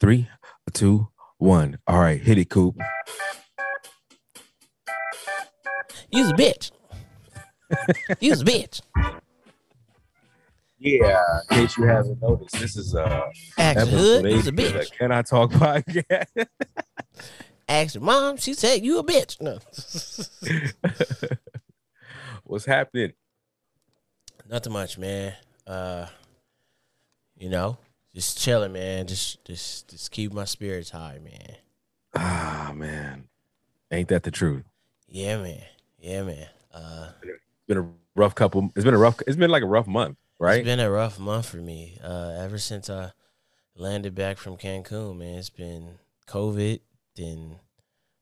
Three, two, one. All right, hit it, Coop. You's a bitch. You's a bitch. Yeah, in case you haven't noticed, this is uh Ask your hood, you's a eight bitch. Can I talk podcast? Ask your mom, she said you a bitch. No. What's happening? Nothing much, man. Uh you know, just chilling, man. Just just just keep my spirits high, man. Ah man, ain't that the truth? Yeah, man. Yeah, man. Uh It's been a rough couple. It's been a rough. It's been like a rough month, right? It's been a rough month for me. Uh, ever since I landed back from Cancun, man, it's been COVID, then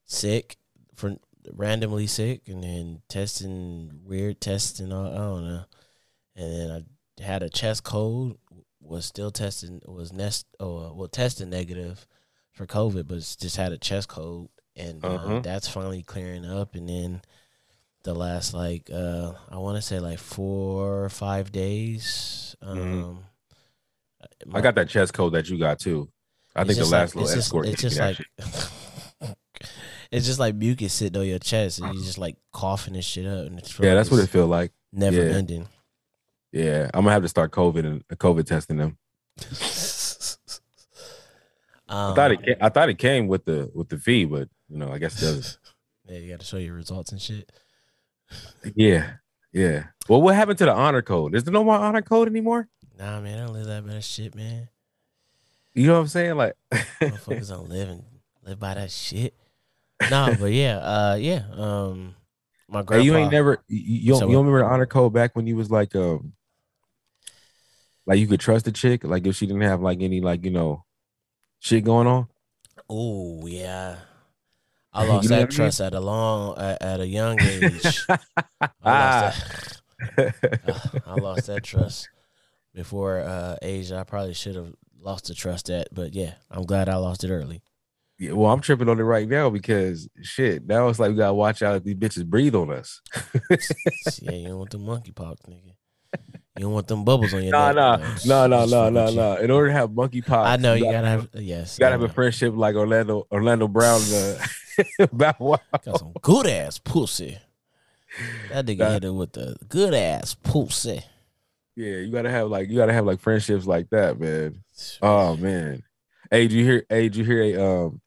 sick, for randomly sick, and then testing weird tests and all. I don't know. And then I had a chest cold. Was still testing. Was nest. Oh, well, testing negative for COVID, but just had a chest cold, and uh, Uh-huh. that's finally clearing up. And then the last like uh I want to say like four or five days. Um, Mhm. my- I got that chest cold that you got too. I think the last like- little it's escort. Just, it's just like it's just like mucus sitting on your chest, and you just like coughing this shit up, and it's yeah, that's what it feel like. never yeah. ending. Yeah, I'm gonna have to start COVID and COVID testing them. um, I thought it. Came, I thought it came with the with the fee, but you know, I guess it doesn't. Yeah, you got to show your results and shit. Yeah, yeah. Well, what happened to the honor code? Is there no more honor code anymore? Nah, man, I don't live that bad shit, man. You know what I'm saying? Like, Motherfuckers don't live and live by that shit. Nah, but yeah, uh, yeah. Um, my grandpa. Hey, you ain't never you, you don't, So you remember the honor code back when you was like um like you could trust a chick like if she didn't have like any like you know shit going on. Oh yeah, I You lost know that I mean? trust at a long at, at a young age. I Ah. lost that. I lost that trust before uh, age. I probably should have lost the trust at, but yeah, I'm glad I lost it early. Yeah, well, I'm tripping on it right now because shit. Now it's like we gotta watch out if these bitches breathe on us. yeah, you don't want the monkeypox, nigga. You don't want them bubbles on your Nah, neck. nah, man. no, Just no, no, no, no. In order to have monkey monkeypox, I know you gotta have yes. you gotta have a friendship like Orlando, Orlando Brown, uh, Bow Wow. Got some good ass pussy. That nigga Nah. hit it with the good ass pussy. Yeah, you gotta have like you gotta have like friendships like that, man. Oh man. Hey, did you hear? Hey, did you hear? A, um,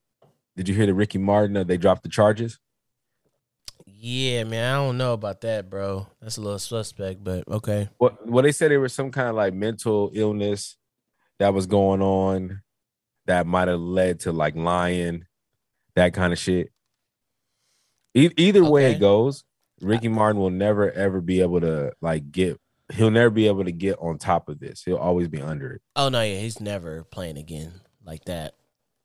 did you hear the Ricky Martin? Uh, they dropped the charges. Yeah, man, I don't know about that, bro. That's a little suspect, but okay. What? Well, they said there was some kind of like mental illness that was going on that might have led to like lying, that kind of shit. E- either way it goes, Ricky Martin will never ever be able to like get. He'll never be able to get on top of this. He'll always be under it. Oh no, yeah, he's never playing again like that.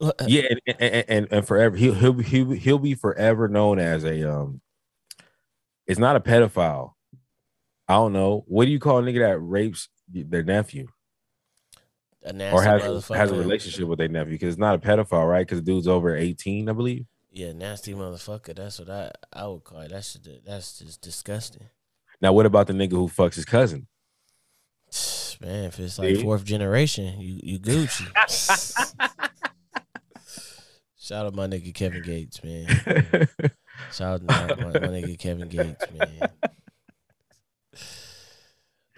yeah, and, and, and, and forever he'll he'll he'll be forever known as a um. It's not a pedophile. I don't know. What do you call a nigga that rapes their nephew a nasty or has has a relationship with their nephew? Because it's not a pedophile, right? Because the dude's over eighteen, I believe. Yeah, nasty motherfucker. That's what I I would call it. That's just, that's just disgusting. Now, what about the nigga who fucks his cousin? Man, if it's like See? fourth generation, you you Gucci. Shout out my nigga Kevin Gates, man. Shout out my, my, nigga Kevin Gates, man.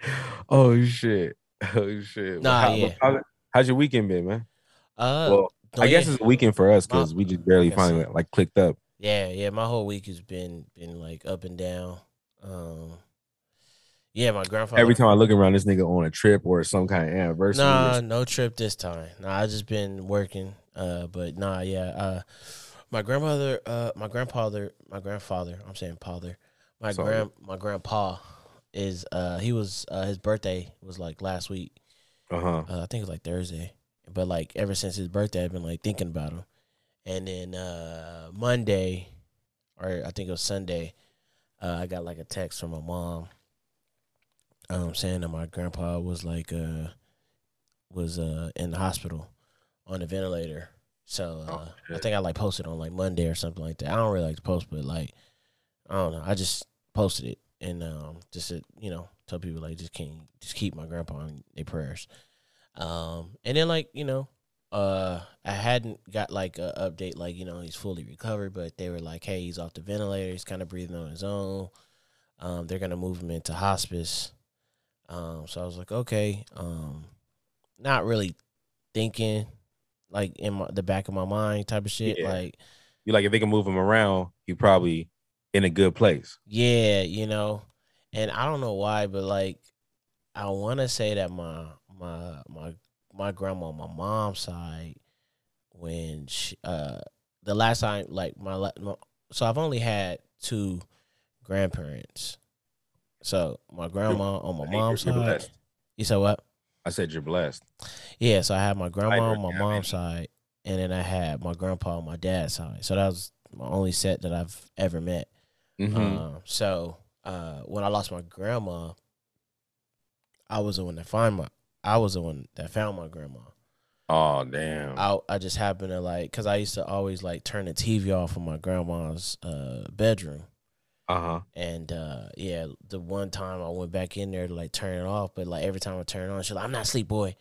oh shit! Oh shit! Nah, How- yeah. how- how's your weekend been, man? Uh, well, no, I guess yeah. it's a weekend for us because we just barely finally so. like clicked up. Yeah, yeah. My whole week has been been like up and down. Um, yeah, my grandfather. Every time I look around, this nigga on a trip or some kind of anniversary. Nah, no trip this time. Nah, I just been working. Uh, but nah, yeah. Uh, my grandmother, uh, my grandfather, my grandfather. I'm saying father. My Sorry. grand, my grandpa is. Uh, he was. Uh, his birthday was like last week. Uh huh. Uh, I think it was like Thursday. But like ever since his birthday, I've been like thinking about him. And then uh Monday, or I think it was Sunday, uh, I got like a text from my mom, um, saying that my grandpa was like uh was uh in the hospital on the ventilator. So uh, Oh, I think I like posted on like Monday or something like that. I don't really like to post, but like I don't know. I just posted it and um just to, you know tell people like just can just keep my grandpa in their prayers. Um and then like you know uh, I hadn't got like a update, like you know he's fully recovered, but they were like, hey, he's off the ventilator, he's kind of breathing on his own. Um, they're gonna move him into hospice. Um, so I was like, okay. Um, not really thinking like in my, the back of my mind type of shit. Yeah. Like, You like if they can move him around, he probably in a good place. yeah, you know, and I don't know why, but like, I want to say that my my my my grandma on my mom's side, when she uh the last time like my, my so I've only had two grandparents. So my grandma on my mom's side. You said what? I said you're blessed. Yeah, so I had my grandma on my I mom's side, and then I had my grandpa on my dad's side. So that was my only set that I've ever met. Mhm. Um, so uh, when I lost my grandma, I was the one that find my. I was the one that found my grandma. oh damn. I I just happened to like because I used to always like turn the TV off in my grandma's uh, bedroom. Uh huh. And uh, yeah, the one time I went back in there to like turn it off, but like every time I turn it on, she's like, "I'm not asleep, boy."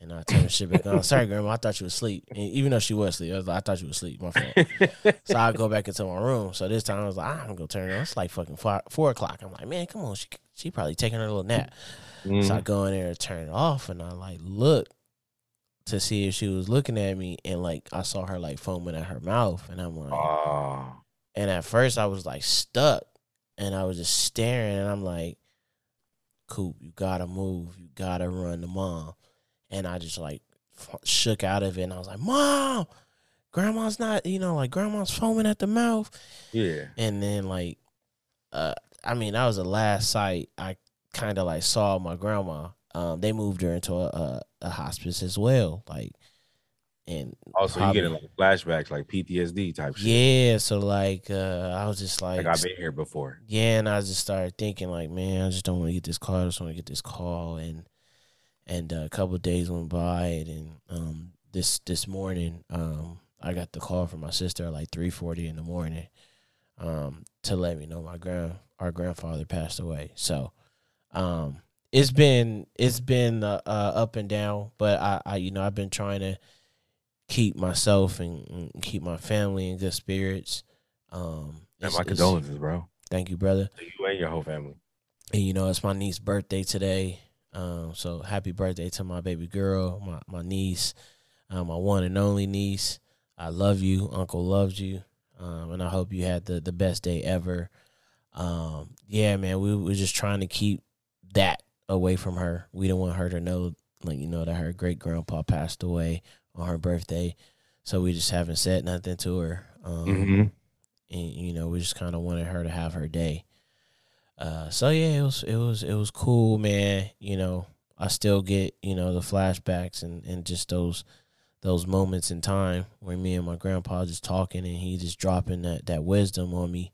And I turn the shit back on. Sorry, grandma, I thought you was asleep. And even though she was asleep, I, was like, I thought you was asleep. My fault. so I go back into my room. So this time I was like, I'm gonna go turn it on. It's like fucking four, four o'clock. I'm like, man, come on, she she probably taking her little nap. Mm-hmm. So I go in there and turn it off, and I like look to see if she was looking at me, and like I saw her like foaming at her mouth, and I'm like, Oh. And at first I was like stuck and I was just staring and I'm like, Coop, you gotta move. You gotta run to mom. And I just like f- shook out of it and I was like, Mom, grandma's not, you know, like grandma's foaming at the mouth. Yeah. And then like, uh, I mean, that was the last sight I kind of like saw my grandma. Um, they moved her into a, a, a hospice as well. Like, and Also, you getting like flashbacks, like PTSD type shit. yeah, so like, uh, I was just Like I've been here before. yeah, and I just started thinking like, man, I just don't want to get this call. I just want to get this call, and and uh, a couple days went by, and um, this this morning, um, I got the call from my sister at like three forty in the morning, um, to let me know my grand our grandfather passed away. So, um, it's been it's been uh, uh, up and down, but I, I you know I've been trying to keep myself and, and keep my family in good spirits. Um, And my condolences, bro. Thank you, brother. To you and your whole family. And you know, it's my niece's birthday today. Um, so happy birthday to my baby girl, my my niece, uh, my one and only niece. I love you. Uncle loves you. Um, and I hope you had the, the best day ever. Um, yeah, man, we were just trying to keep that away from her. We didn't want her to know, like, you know, that her great grandpa passed away on her birthday. So we just haven't said nothing to her. Um, Mm-hmm. and you know we just kind of wanted her to have her day uh so yeah it was it was it was cool man you know i still get you know the flashbacks and and just those those moments in time where me and my grandpa just talking and he just dropping that that wisdom on me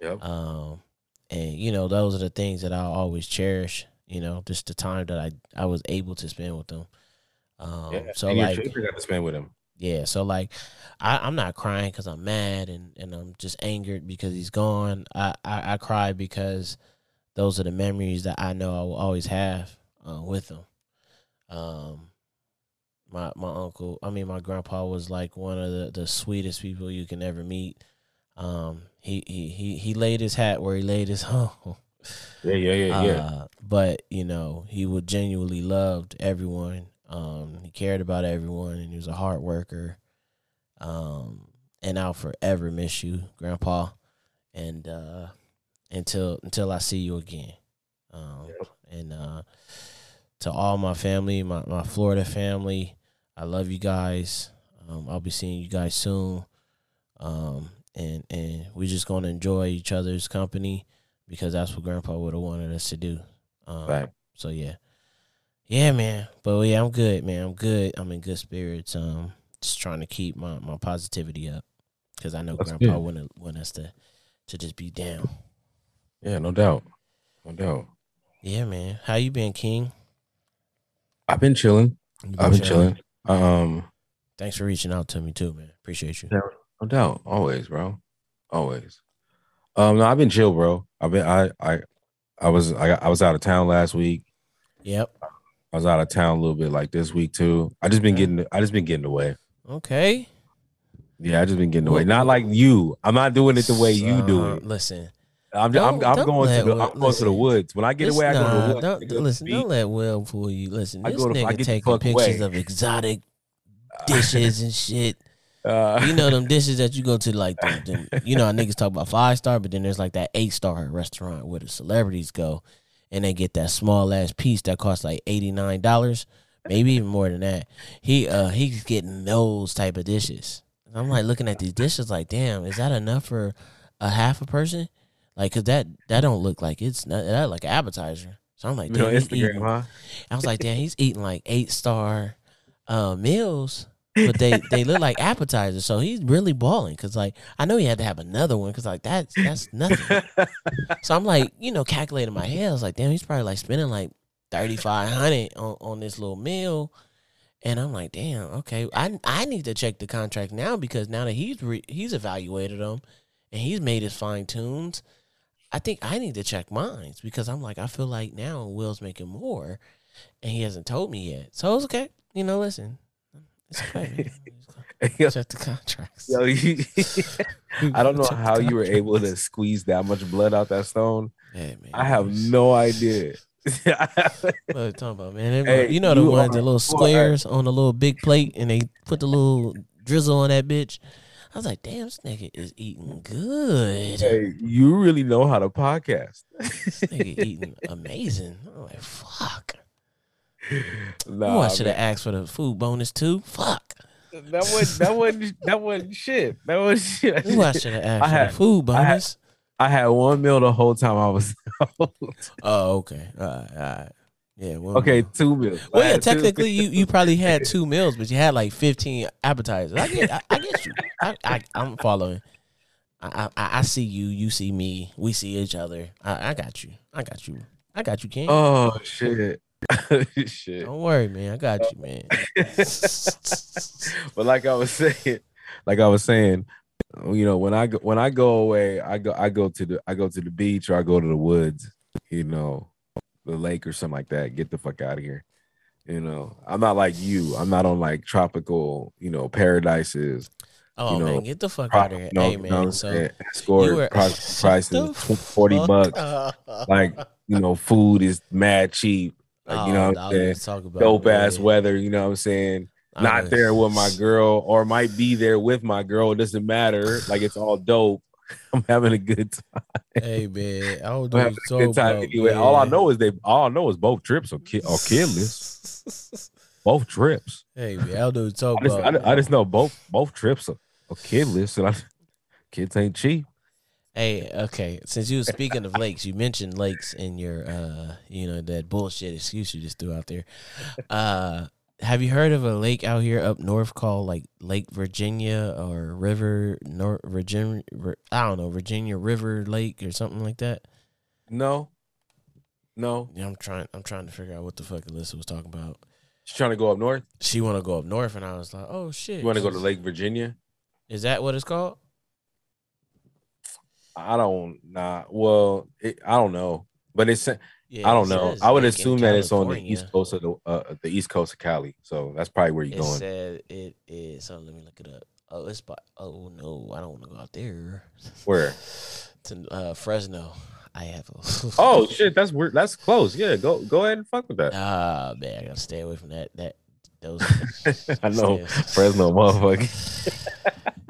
Yep. um and you know those are the things that i always cherish you know just the time that i i was able to spend with them um yeah. so and like got to spend with him. yeah, so like, I, I'm not crying because I'm mad and, and I'm just angered because he's gone. I, I, I cry because those are the memories that I know I will always have uh, with him. Um, my my uncle, I mean my grandpa was like one of the, the sweetest people you can ever meet. Um, he, he he he laid his hat where he laid his home. Yeah, yeah, yeah, yeah. Uh, but you know, he would genuinely loved everyone. Um, he cared about everyone, and he was a hard worker. Um, and I'll forever miss you, Grandpa. And uh, until until I see you again. Um, and uh, to all my family, my my Florida family, I love you guys. Um, I'll be seeing you guys soon. Um, and and we're just gonna enjoy each other's company because that's what Grandpa would have wanted us to do. Um, Fact. so yeah, yeah, man. But yeah, I'm good, man. I'm good. I'm in good spirits. Um, just trying to keep my, my positivity up because I know That's Grandpa good. wouldn't want us to to just be down. Yeah, no doubt. No doubt. Yeah, man. How you been, King? I've been chilling. You I've been chilling. Um, Thanks for reaching out to me too, man. Appreciate you. Yeah. no doubt. Always, bro. Always. Um, no, I've been chill, bro. I've been I I I was I I was out of town last week. Yep. I was out of town a little bit like this week too. I just been Okay. getting I just been getting away. Okay. Yeah, I just been getting away. Not like you. I'm not doing it the way you do Uh, it. Listen, I'm just, I'm, I'm going to the Will- I'm going to the woods. When I get away, I go to the woods. Don't, go listen, don't let Will fool you. Listen, I this go to- nigga taking pictures away. of exotic dishes and shit. Uh, You know them dishes that you go to like the, the you know how niggas talk about five star, but then there's like that eight star restaurant where the celebrities go and they get that small ass piece that costs like eighty nine dollars, maybe even more than that. He uh he's getting those type of dishes. And I'm like looking at these dishes like, damn, is that enough for a half a person? Like, cause that that don't look like it's not that like an appetizer. So I'm like, damn, Instagram, huh? I was like, damn, he's eating like eight star uh, meals, but they they look like appetizers. So he's really balling because like I know he had to have another one because like that's that's nothing. so I'm like, you know, calculating my head. I was like, damn, he's probably like spending like thirty five hundred on on this little meal. And I'm like, damn, okay. I I need to check the contract now because now that he's re- he's evaluated them and he's made his fine tunes, I think I need to check mine because I'm like, I feel like now Will's making more, and he hasn't told me yet. So it's okay. You know, listen, it's okay. Yo, check the contracts. yo, you- I don't know how you were able to squeeze that much blood out that stone. Yeah, man. I have no idea. What you talking about, man? They- Hey, you know the you ones, are- the little are- squares on the little big plate, and they put the little drizzle on that bitch. I was like, damn, this nigga is eating good. hey, you really know how to podcast. This nigga eating amazing. I'm like, fuck. Nah, oh, I should have asked for the food bonus too. Fuck. that wasn't that wasn't that wasn't shit. That was shit. Ooh, I should have asked I for had- the food I had- bonus. I had one meal the whole time I was oh, okay. All right, all right. Yeah. Okay, meal. two meals. I Well, yeah. Technically, you, you probably had two meals, but you had like fifteen appetizers. I get, I, I get you. I, I, I'm following. I, I, I see you. You see me. We see each other. I, I got you. I got you. I got you, King. Oh shit. shit. Don't worry, man. I got you, man. but like I was saying, like I was saying, you know, when I go when I go away, I go I go to the I go to the beach or I go to the woods, you know, the lake or something like that. Get the fuck out of here. You know, I'm not like you. I'm not on like tropical, you know, paradises. Oh You know, man, get the fuck Pro- out of here. no, hey you know what man, I'm so you were- prices 40 bucks. Like, you know, food is mad cheap. Like, you oh, know Oh, what I I'm saying? talk Dope ass man. weather, you know what I'm saying? I not was- there with my girl or might be there with my girl. It doesn't matter. Like it's all dope. I'm having a good time. Hey man, I don't I'm know having what a good time anyway. about, All I know is they all I know is both trips are, ki- are kidless. Both trips. Hey man, I don't you're I just, I, about. I just know both both trips are, are kidless. And I, kids ain't cheap. Hey, okay. Since you were speaking of lakes, you mentioned lakes in your uh you know, that bullshit excuse you just threw out there. Uh have you heard of a lake out here up north called like Lake Virginia or River North Virginia I don't know, Virginia River Lake or something like that? No. No. Yeah, I'm trying I'm trying to figure out what the fuck Alyssa was talking about. She's trying to go up north. She wanna go up north and I was like, Oh shit. You want to go to Lake Virginia? Is that what it's called? I don't nah. Well, it, I don't know. But it's Yeah, I don't know. I would lake in assume that it's on the east coast of the uh, the east coast of Cali. So that's probably where you're It going. said it is. So let me look it up. Oh, it's by. Oh no, I don't want to go out there. Where? To uh, Fresno. I have. Oh shit, that's weird. That's close. Yeah, go go ahead and fuck with that. Ah man, I gotta stay away from that. That those. I know Fresno, motherfucker.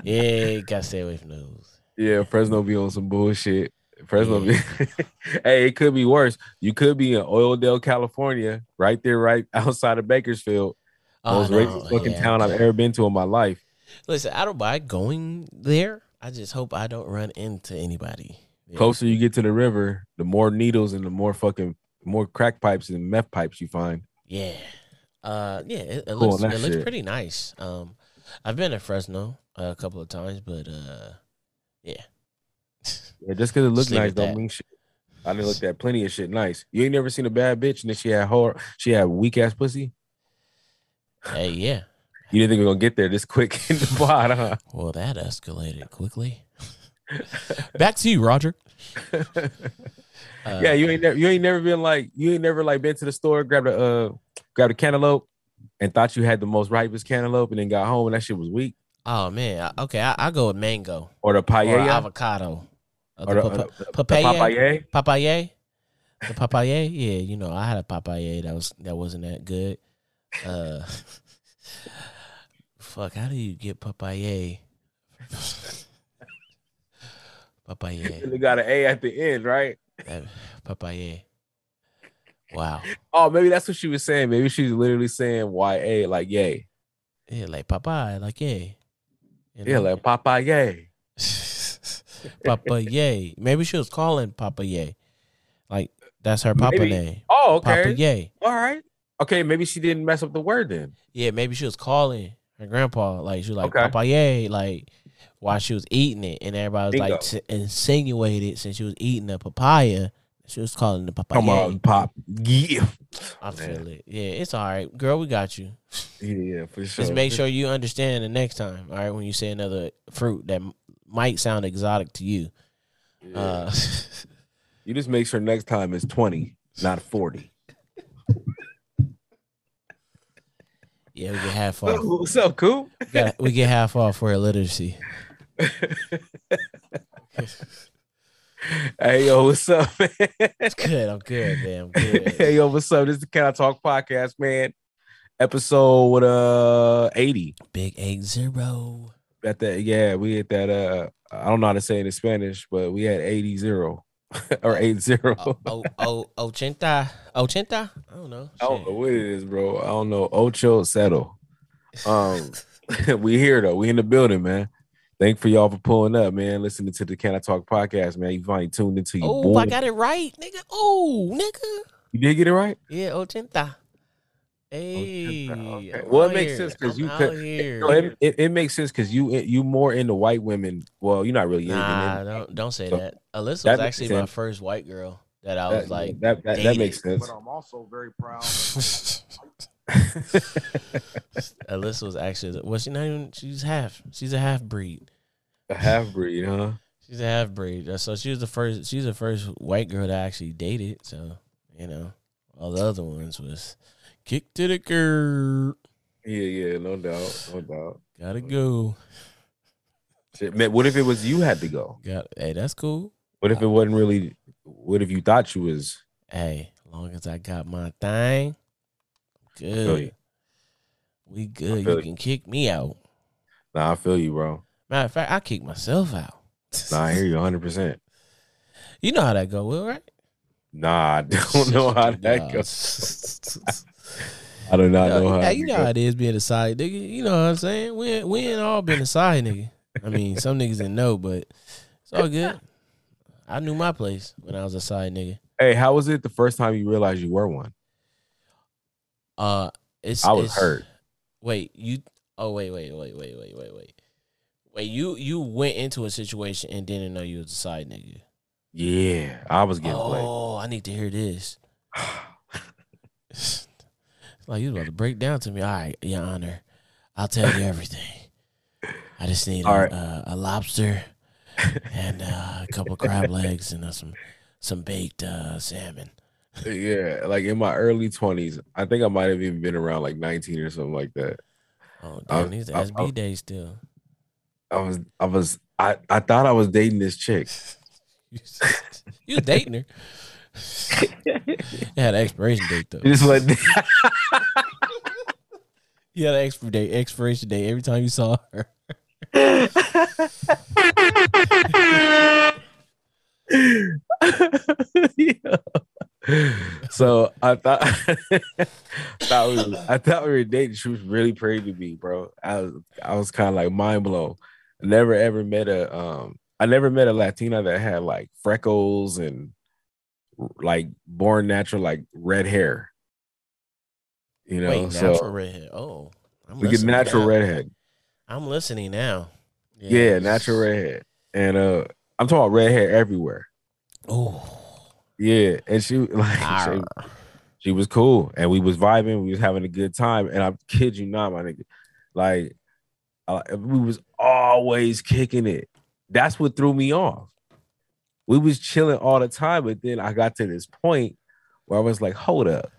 Yeah, gotta stay away from those. Yeah, Fresno be on some bullshit. Fresno be. hey, it could be worse. You could be in Oildale, California, right there, right outside of Bakersfield. Oh, Most no, racist fucking yeah. town I've ever been to in my life. Listen, I don't mind going there. I just hope I don't run into anybody. Yeah. Closer you get to the river, the more needles and the more fucking more crack pipes and meth pipes you find. Yeah. Uh yeah, it, it looks it that looks pretty nice. Um I've been to Fresno a couple of times, but uh yeah. Yeah, just because it leave nice don't that. mean shit. I done looked at plenty of shit nice. You ain't never seen a bad bitch and then she had hor she had weak ass pussy. hey, yeah. You didn't think we are gonna get there this quick in the pod, huh? Well, that escalated quickly. Back to you, Roger. Uh, yeah, you ain't never you ain't never been like you ain't never like been to the store, grabbed a uh grabbed a cantaloupe and thought you had the most ripest cantaloupe and then got home and that shit was weak? Oh man, okay, I, I go with mango Or the or avocado. Uh, Or the the, papa- uh, papaya? papaya? papaya, the papaya. Yeah, you know, I had a papaya that was that wasn't that good. Uh, fuck, how do you get papaya? papaya, They got an A at the end, right? that- papaya. Wow. Oh, maybe that's what she was saying. Maybe she's literally saying YA, like yay. Yeah, like papaya, like yeah. You Yeah, know? like papaya. Papa Yay. Maybe she was calling Papa Yay. Like that's her Papa Maybe. name. Oh, okay. Papa Yay. All right. Okay, maybe she didn't mess up the word then. Yeah, maybe she was calling her grandpa. Like she was like Okay. Papa Yay. Like while she was eating it, and everybody was Bingo. like t- insinuated since she was eating a papaya, she was calling the Papa Come on, pop. Yeah. I Man. feel it. Yeah, it's all right, girl. We got you. Yeah, yeah, for sure. Just make sure you understand the next time. All right, when you say another fruit that might sound exotic to you. Yeah. Uh, you just make sure next time it's 20, not 40. yeah, we get half off. What's up, Coop? We, got, we get half off for illiteracy. hey, yo, what's up, man? It's good. I'm good, man. I'm good. hey, yo, what's up? This is the Can I Talk podcast, man. Episode with uh 80. Big eight zero. At that, yeah, we hit that. Uh, I don't know how to say it in Spanish, but we had 80 zero or 80. Oh, oh, oh, ochenta. Ochenta? I don't know. I don't know what it is, bro. I don't know. Ocho Settle. Um, we here though. We in the building, man. Thank for y'all for pulling up, man. Listening to the Can I Talk podcast, man. You finally tuned into your Oh. I got it right, nigga. Oh, nigga. you did get it right. Yeah, ochenta. Oh, hey. okay. I'm Well, it makes here. sense 'cause I'm you out could- here. No, it, it, it makes sense because you you more into white women. Well, you're not really into Nah, them. don't don't say So, that. Alyssa that was makes actually my first white girl that I was That, like. that, that, that makes sense. But I'm also very proud. Alyssa was actually well, she not even she's half. She's a half breed. a half breed, huh? She's a half breed. Uh, so she was the first she's the first white girl that I actually dated. So, you know, all the other ones was kick to the curb. Yeah, yeah, no doubt, no doubt. Gotta go. Shit, man, what if it was you had to go? Got hey, that's cool. What if it wasn't really? What if you thought you was? Hey, long as I got my thing, good. you. We good. You you. can kick me out. Nah, I feel you, bro. Matter of fact, I kick myself out. Nah, I hear you 100. percent You know how that go, Will, right? Nah, I don't know how that Nah. goes. I do not know how. Hey, that you know goes. how it is being a side nigga. You know what I'm saying? We ain't, we ain't all been a side nigga. I mean, some niggas didn't know, but it's all good. I knew my place when I was a side nigga. Hey, how was it the first time you realized you were one? Uh, it's I was it's- hurt. Wait, you? Oh, wait, wait, wait, wait, wait, wait, wait. Wait, you you went into a situation and didn't know you was a side nigga. Yeah, I was getting played. Oh, I need to hear this. like you was about to break down to me. All right, Your Honor, I'll tell you everything. I just need a, right. a, a lobster and uh, a couple crab legs and uh, some some baked uh, salmon. Yeah, like in my early 20s, I think I might have even been around like 19 or something like that. Oh damn, these I- SB I- days still. I was, I was, I, I thought I was dating this chick. You, you was dating her. it had an expiration date though. Just like, You had an expiration date, expiration date every time you saw her. Yeah. So I thought, thought we was, I thought we were dating. She was really pretty to me, bro. I was I was kind of like mind blown. Never ever met a um I never met a Latina that had like freckles and like born natural like red hair. You know, Wait, so natural redhead. Oh, I'm we get natural now. redhead. I'm listening now. Yeah. natural redhead. And uh I'm talking about red hair everywhere. Oh, Yeah, and she like she, she was cool, and we was vibing. We was having a good time, and I kid you not, my nigga, like uh, we was always kicking it. That's what threw me off. We was chilling all the time, but then I got to this point where I was like, "Hold up,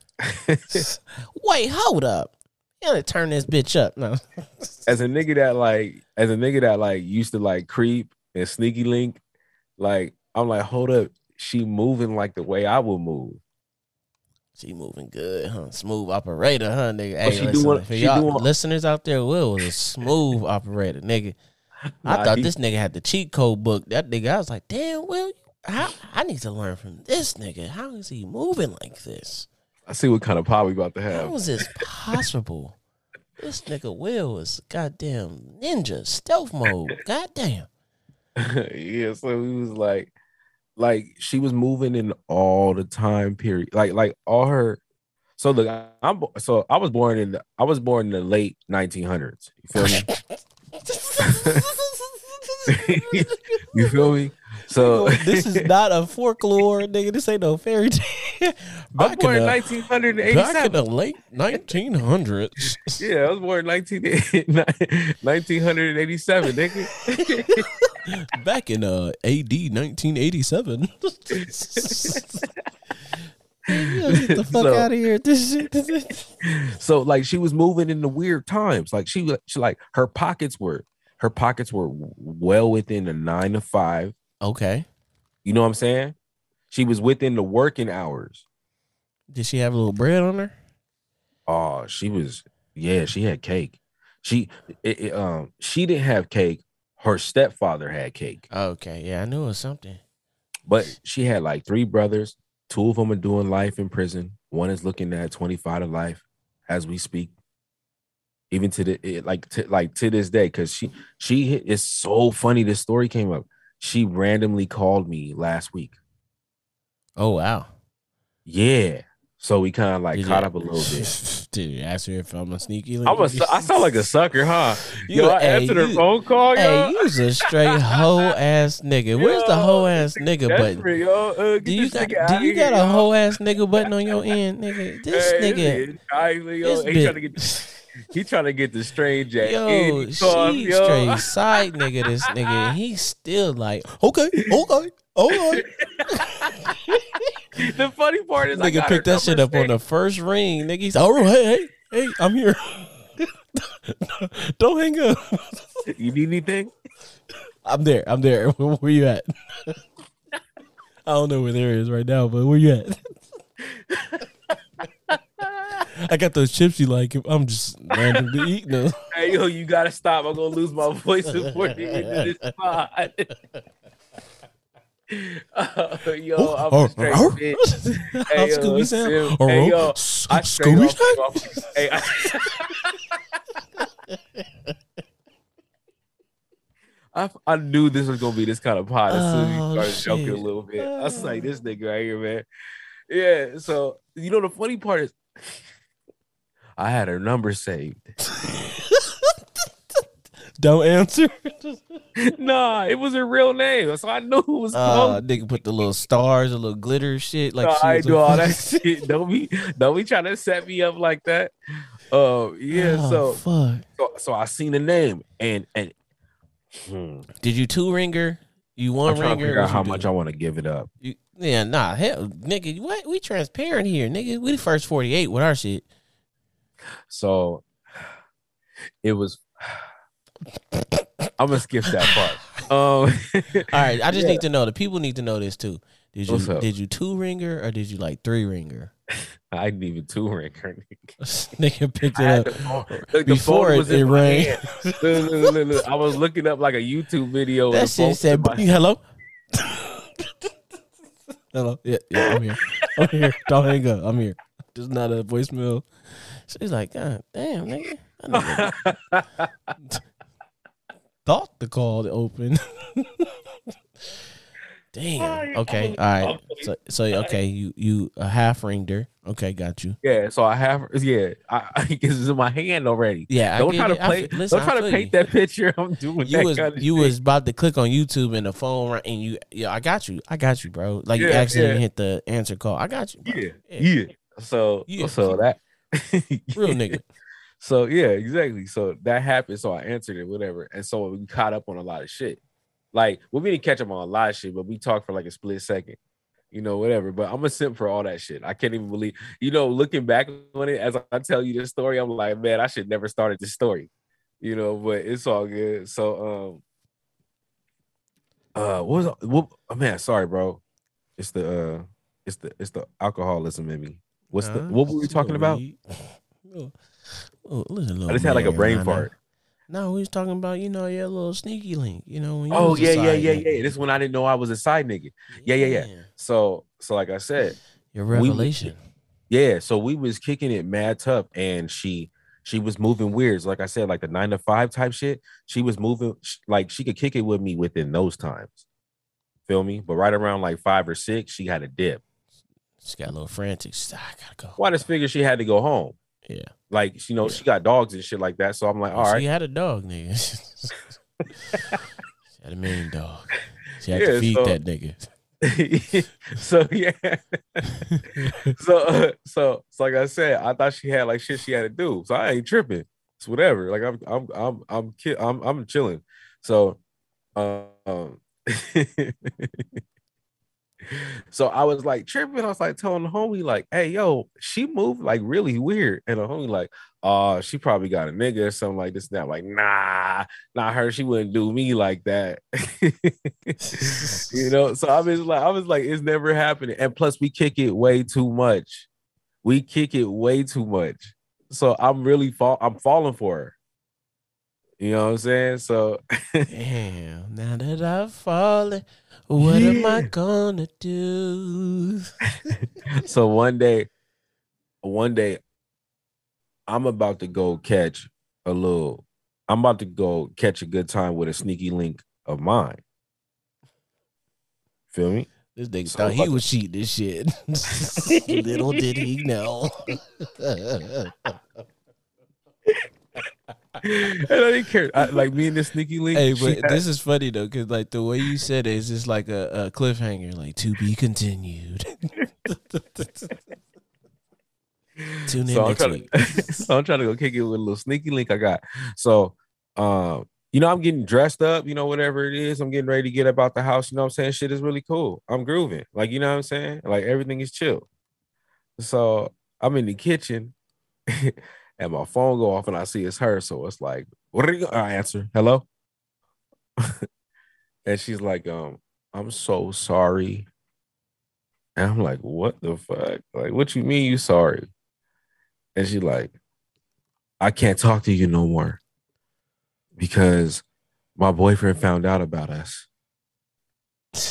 Wait, hold up. You gotta turn this bitch up. No. as a nigga that like as a nigga that like used to like creep and sneaky link, like I'm like, hold up, she moving like the way I would move. She moving good, huh? Smooth operator, huh, nigga? Hey, she listen, doing- for she y'all doing- listeners out there, Will was a smooth operator, nigga. I thought he- this nigga had the cheat code book. That nigga, I was like, damn, Will, how, I need to learn from this nigga. How is he moving like this? I see what kind of power we about to How have. is this possible? this nigga Will is goddamn ninja stealth mode. Goddamn. yeah, so he was like, like she was moving in all the time period, like like all her. So look, I- I'm so I was born in the I was born in the late 1900s. You feel me? you feel me? So this is not a folklore, nigga. This ain't no fairy tale. Back born in the, back in the late 1900s. Yeah, I was born in 19, 1987, nigga. back in uh AD 1987. Get the fuck So- out of here. This shit. This shit. so like she was moving in the weird times. Like she, she like her pockets were her pockets were well within the nine to five. Okay. You know what I'm saying? She was within the working hours. Did she have a little bread on her? Oh, she was yeah, she had cake. She it, it, um she didn't have cake. Her stepfather had cake, Okay. Yeah, I knew it was something. but she had like three brothers. Two of them are doing life in prison. One is looking at 25 to life as we speak. Even to the it, like to, like to this day, because she she it's so funny. This story came up. She randomly called me last week. Oh wow. Yeah, so we kind of like Did caught you- up a little bit. Did you ask her if I'm a sneaky? I'm a, I sound like a sucker, huh? You- Yo, I hey, answered her phone call, Hey, yo. you was a straight hoe ass nigga. Where's the Yo, hoe ass nigga button? Yo. Uh, Do you got do you got here, a yo. hoe ass nigga button on your end, nigga? This Hey, nigga, nigga, yo, this he trying to bit, get he trying to get the strange at yo, she cost, yo. straight side nigga. This nigga, he's still like, okay, okay, okay. the funny part is, I nigga picked that shit up number on the first ring. Nigga, he's all right, hey, hey, hey, I'm here. Don't hang up. You need anything? I'm there. I'm there. Where you at? I don't know where there is right now, but where you at? I got those chips you like. I'm just randomly eating them. Hey, yo, you gotta stop. I'm gonna lose my voice before you get into this spot. Uh, yo, I'm a straight bitch. How Hey, yo, Scooby Sim. sound? Hey, yo, I Scooby off- Hey, I, I, knew this was gonna be this kind of pod as soon as Oh, you started joking a little bit. I was like, this nigga right here, man. Yeah. So you know the funny part is, I had her number saved. Don't answer. nah, it was her real name, so I knew it was. Uh, close. nigga put the little stars, the little glitter shit. Like No, I do all that shit. Don't be, don't be trying to set me up like that. Uh, yeah. Oh, so, fuck. so, so I seen the name, and and hmm, Did you two ringer? You I'm one to ringer? figure out how do? much I want to give it up. You, yeah, nah, hell, nigga, what? We transparent here, nigga. We the first forty eight with our shit. So it was. I'm gonna skip that part. Um, All right, I just Yeah. need to know. The people need to know this too. Did you did you two ringer or did you like three ringer? I didn't even two ringer. nigga picked it up. the look, before phone it- it rang. Look, look, look, look, look. I was looking up like a YouTube video. That shit said, my- "Hello." Hello. Yeah, yeah, I'm here. I'm here. Don't hang up. I'm here. Just not a voicemail. She's like, God damn, nigga. I nigga thought the call to open. Damn. Oh, okay. All right. So, so okay, you you a half ringer. Okay, got you. yeah, so I have. Yeah, I, I it's in my hand already. Yeah, Don't try to it. I play. feel- listen, don't try to paint you. that picture. I'm doing You that was kind of you shit. was about to click on YouTube and the phone rang and you yeah I got you I got you bro like you Yeah, accidentally yeah. hit the answer call I got you bro. Yeah, Yeah. yeah. So, Yeah. so that real nigga So yeah, exactly. So that happened. So I answered it, whatever. And so we caught up on a lot of shit. Like, well, we didn't catch up on a lot of shit, but we talked for like a split second. you know, whatever. But I'm a simp for all that shit. I can't even believe, you know, looking back on it as I tell you this story, I'm like, man, I should never started this story, you know. But it's all good. So, um, uh, what was what? Oh, man, sorry, bro. It's the uh, it's the it's the alcoholism in me. What's the what were we talking about? Oh, oh, listen, I just had like a brain fart. No, we was talking about you know your little sneaky link. You know. When you Oh yeah, yeah, yeah, nigga. yeah. This one I didn't know I was a side nigga. Yeah, yeah, yeah. So so like I said, Your we- revelation. Yeah, so we was kicking it mad tough, and she she was moving weird. Like I said, like the nine to five type shit. She was moving like she could kick it with me within those times. Feel me? But right around like five or six, she had a dip. Just got a little frantic. She's like, I gotta go. Well, I just figured she had to go home. Yeah. Like you know, Yeah. she got dogs and shit like that. So I'm like, all She right, had a dog, nigga. she had a mean dog. She had Yeah, to feed so- that nigga. so yeah. so uh, so so like I said, I thought she had like shit she had to do. So I ain't tripping. It's whatever. Like I'm I'm I'm I'm ki- I'm I'm chilling. So um so I was like tripping. I was like telling the homie, like, hey yo, she moved like really weird. And the homie, like, uh, she probably got a nigga or something like this. I'm like, nah, not her. She wouldn't do me like that. you know so i was like i was like it's never happening and plus we kick it way too much we kick it way too much so i'm really fall i'm falling for her you know what i'm saying so Damn. Now that I've fallen, what am I gonna do? so one day one day i'm about to go catch a little i'm about to go catch a good time with a sneaky link of mine feel me This nigga So thought he was cheating this shit. Little did he know. And i didn't care I, like me and this sneaky link hey, but this is funny though, cause like the way you said it is just like a, a cliffhanger, like to be continued. Tune in So I'm trying week. to, so I'm trying to go kick it with a little sneaky link I got. So, um, you know, I'm getting dressed up, you know, whatever it is. I'm getting ready to get up out the house. You know what I'm saying? Shit is really cool. I'm grooving. Like, you know what I'm saying? Like everything is chill. So I'm in the kitchen and my phone go off and I see it's her. So it's like, what are you I answer? Hello? and she's like, um, I'm so sorry. And I'm like, what the fuck? Like, what you mean you sorry? And she like, I can't talk to you no more because my boyfriend found out about us.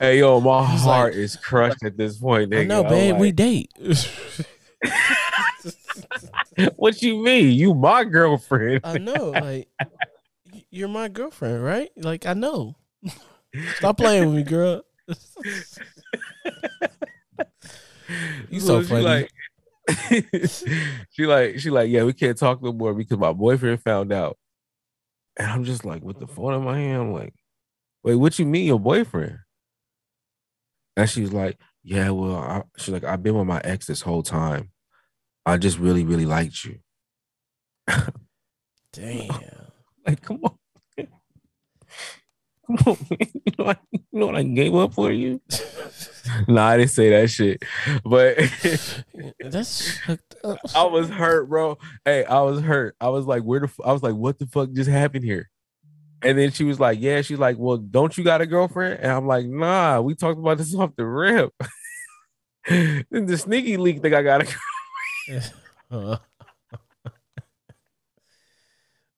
Hey yo, my He's heart like- is crushed at this point. I Nigga. know, babe. we date. what you mean? You my girlfriend? I know. Like, you're my girlfriend, right? Like, I know. Stop playing with me, girl. You so she funny. Like, she like she like yeah, we can't talk no more because my boyfriend found out. And I'm just like with the mm-hmm. phone in my hand, I'm like, wait, what you mean your boyfriend? And she's like, yeah, well, I, she's like, I've been with my ex this whole time. I just really, really liked you. Damn. Like, come on. Come on, man. You know, I, you know what I gave up for you? nah, I didn't say that shit. But That's. I was hurt, bro. Hey, I was hurt. I was like, where the f-? I was like, what the fuck just happened here? And then she was like, yeah. She's like, well, don't you got a girlfriend? And I'm like, nah, we talked about this off the rip. then the sneaky leak think I got a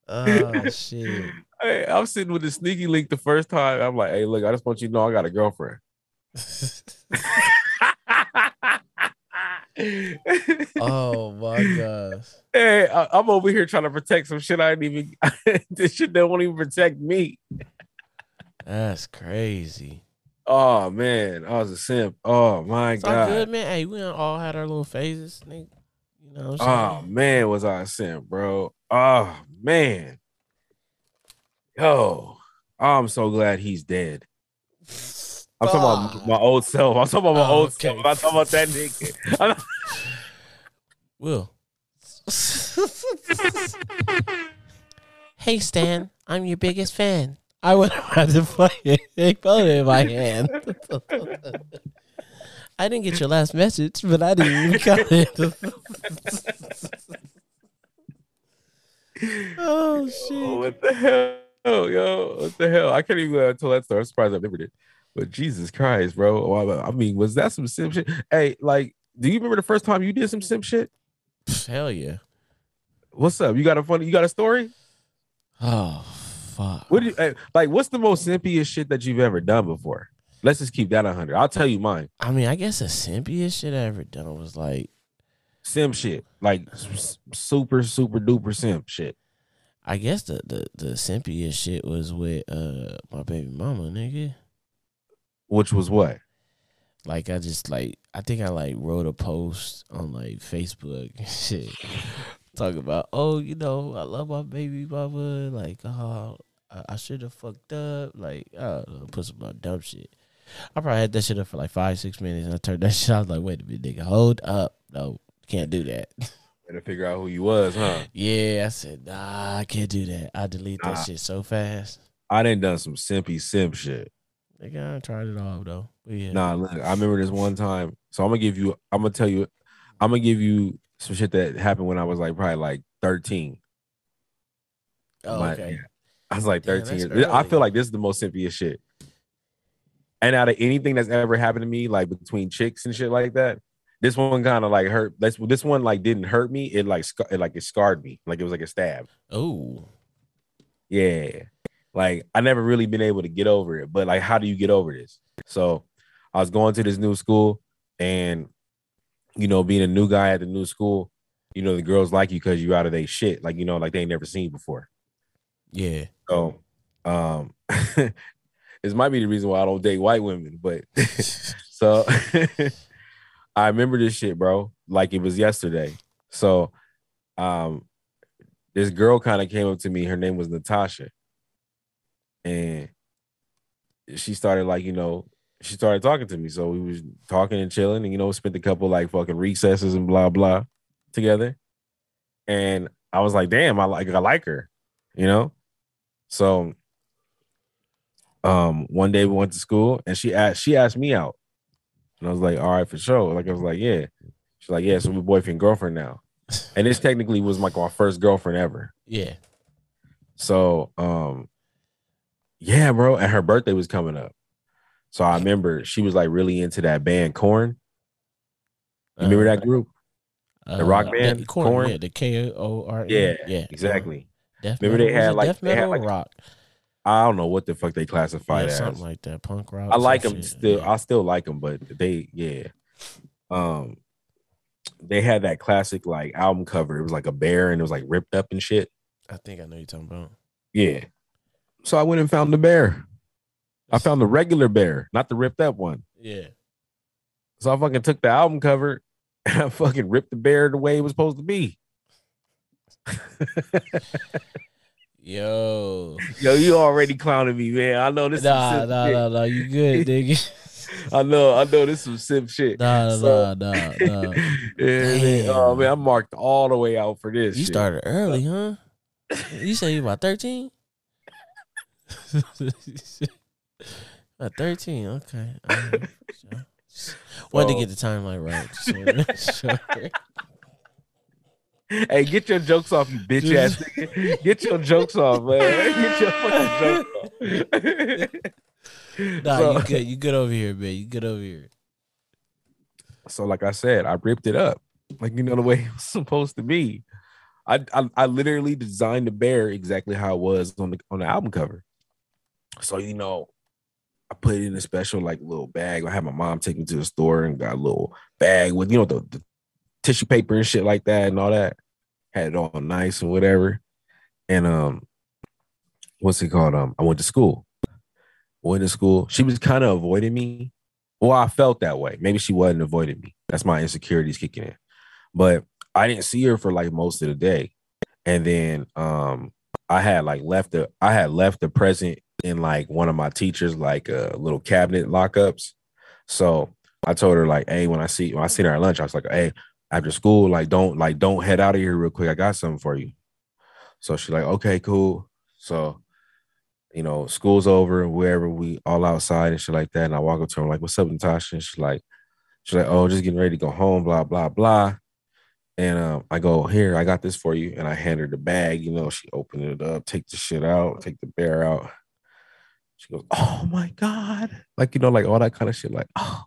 oh shit. Hey, I'm sitting with the sneaky link the first time. I'm like, hey, look, I just want you to know I got a girlfriend. oh my gosh. Hey, I, I'm over here trying to protect some shit I didn't even. this shit that won't even protect me. That's crazy. Oh man, I was a simp. Oh my It's god. good, man. Hey, we all had our little phases, nigga. You know what Oh man, was I a simp, bro? Oh man. Yo, I'm so glad he's dead. I'm talking about my old self. I'm talking about my Oh, old okay. self. I'm talking about that nigga. Not- Will. hey Stan, I'm your biggest fan. I would have had to fucking take photo in my hand. I didn't get your last message, but I didn't even cut it. oh shit! Oh, what the hell, Oh yo? What the hell? I can't even uh, tell that story. I'm surprised I never it. But Jesus Christ, bro. I mean, was that some sim shit? Hey, like, do you remember the first time you did some sim shit? Hell yeah. What's up? You got a funny? You got a story? Oh fuck. What do you like? What's the most simpiest shit that you've ever done before? Let's just keep that hundred. I'll tell you mine. I mean, I guess the simpiest shit I ever done was like sim shit, like super super duper simp shit. I guess the the the simpiest shit was with uh my baby mama, nigga. Which was what? Like I just like I think I like wrote a post on like Facebook shit. Talk about oh you know I love my baby mama like oh I, I should have fucked up like I don't put some dumb shit. I probably had that shit up for like five six minutes and I turned that shit. I was like wait a minute nigga hold up no can't do that. Had to figure out who you was, huh? yeah I said nah I can't do that. I delete that shit so fast. I done done some simpy simp shit. I tried it all though. But yeah. Nah, look, I remember this one time. So I'm gonna give you. I'm gonna tell you. I'm gonna give you some shit that happened when I was like probably like 13. oh, my- okay. I was like 13 that's years. I feel like this is the most simpiest shit. And out of anything that's ever happened to me, like between chicks and shit like that, this one kind of like hurt. This this one like didn't hurt me. It like scar- it like it scarred me. Like it was like a stab. Oh. Yeah. Like I never really been able to get over it. But like, how do you get over this? So I was going to this new school and you know, being a new guy at the new school, you know, the girls like you because you out of their shit. Like, you know, like they ain't never seen before. Yeah. So um this might be the reason why I don't date white women, but so I remember this shit, bro, like it was yesterday. So um this girl kind of came up to me. Her name was Natasha. And she started like, you know, she started talking to me. So we was talking and chilling and you know, spent a couple like fucking recesses and blah blah together. And I was like, damn, I like I like her, you know? So um one day we went to school and she asked she asked me out. And I was like, all right, for sure. Like I was like, yeah. She's like, yeah, so we're boyfriend girlfriend now. And this technically was like my first girlfriend ever. Yeah. So um yeah, bro. And her birthday was coming up. So I remember she was like really into that band Korn. You remember that group? The rock band, Uh, Korn? Yeah, the K O R. N. Yeah, yeah, Exactly. Death Remember they metal? Was had, like- they had, like, rock. I don't know what the fuck they classified Yeah, as. something like that. Punk rock. I like them shit, still. yeah. I still like them, but they yeah. Um they had that classic like album cover. It was like a bear and it was like ripped up and shit. I think I know you're talking about. Yeah. So I went and found the bear. I found the regular bear, not the ripped up one. Yeah. So I fucking took the album cover and I fucking ripped the bear the way it was supposed to be. Yo. Yo, you already clowning me, man. I know this is Nah, some nah, shit. nah, nah. You good, nigga? I know, I know this is some simp shit. Nah, So- nah, nah, nah. Yeah, man. Oh man, I'm marked all the way out for this. You shit. started early, huh? You say you about 13? About uh, 13, okay. Sure. Wanted to get the timeline right. Sure. Hey, get your jokes off, you bitch ass nigga. Get your jokes off, man. Get your fucking jokes off. Nah, so, you good. You good over here, man. You good over here. so, like I said, I ripped it up, like you know the way it was supposed to be. I, I I literally designed the bear exactly how it was on the on the album cover. So you know, I put it in a special like little bag. I had my mom take me to the store and got a little bag with you know the, the tissue paper and shit like that and all that. Had it all nice and whatever. And um, what's it called? Um, I went to school. Went to school. She was kind of avoiding me. Well, I felt that way. Maybe she wasn't avoiding me. That's my insecurities kicking in. But I didn't see her for like most of the day. And then um I had like left the I had left the present in like one of my teachers like uh, little cabinet lockups. So I told her like, hey, when I see when I seen her at lunch, I was like, hey, after school, like don't like don't head out of here real quick. I got something for you. So she's like, okay, cool. So you know, school's over, wherever we all outside and shit like that. And I walk up to her, I'm like, what's up, Natasha? And she's like, she's like, oh, just getting ready to go home, blah, blah, blah. And um, I go, here, I got this for you. And I hand her the bag, you know, she opened it up, take the shit out, take the bear out. She goes, oh my God. Like, you know, like all that kind of shit. Like, oh.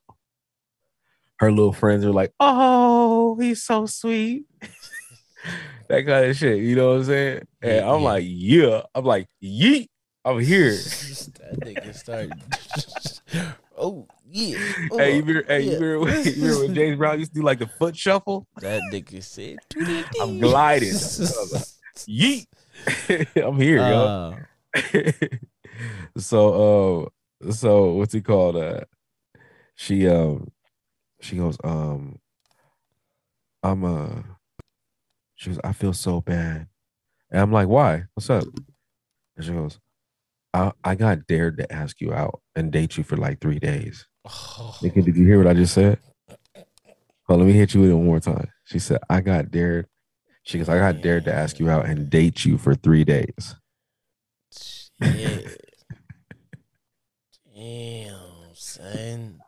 Her little friends are like, oh, he's so sweet. that kind of shit. You know what I'm saying? And Yeah, I'm yeah. like, yeah. I'm like, yeet. I'm here. that nigga started. oh yeah. Oh, hey, you remember, hey, you remember, when- you remember when James Brown used to do like the foot shuffle? That nigga said. I'm gliding. Yeet. I'm here, yo. Uh, So uh so what's he called? Uh she um she goes, um I'm uh she goes, I feel so bad. And I'm like, why? What's up? And she goes, I, I got dared to ask you out and date you for like three days. oh, Nigga, did you hear what I just said? Hold, let me hit you with it one more time. She said, I got dared. She goes, I got dared to ask you out and date you for three days. yeah. Damn, son.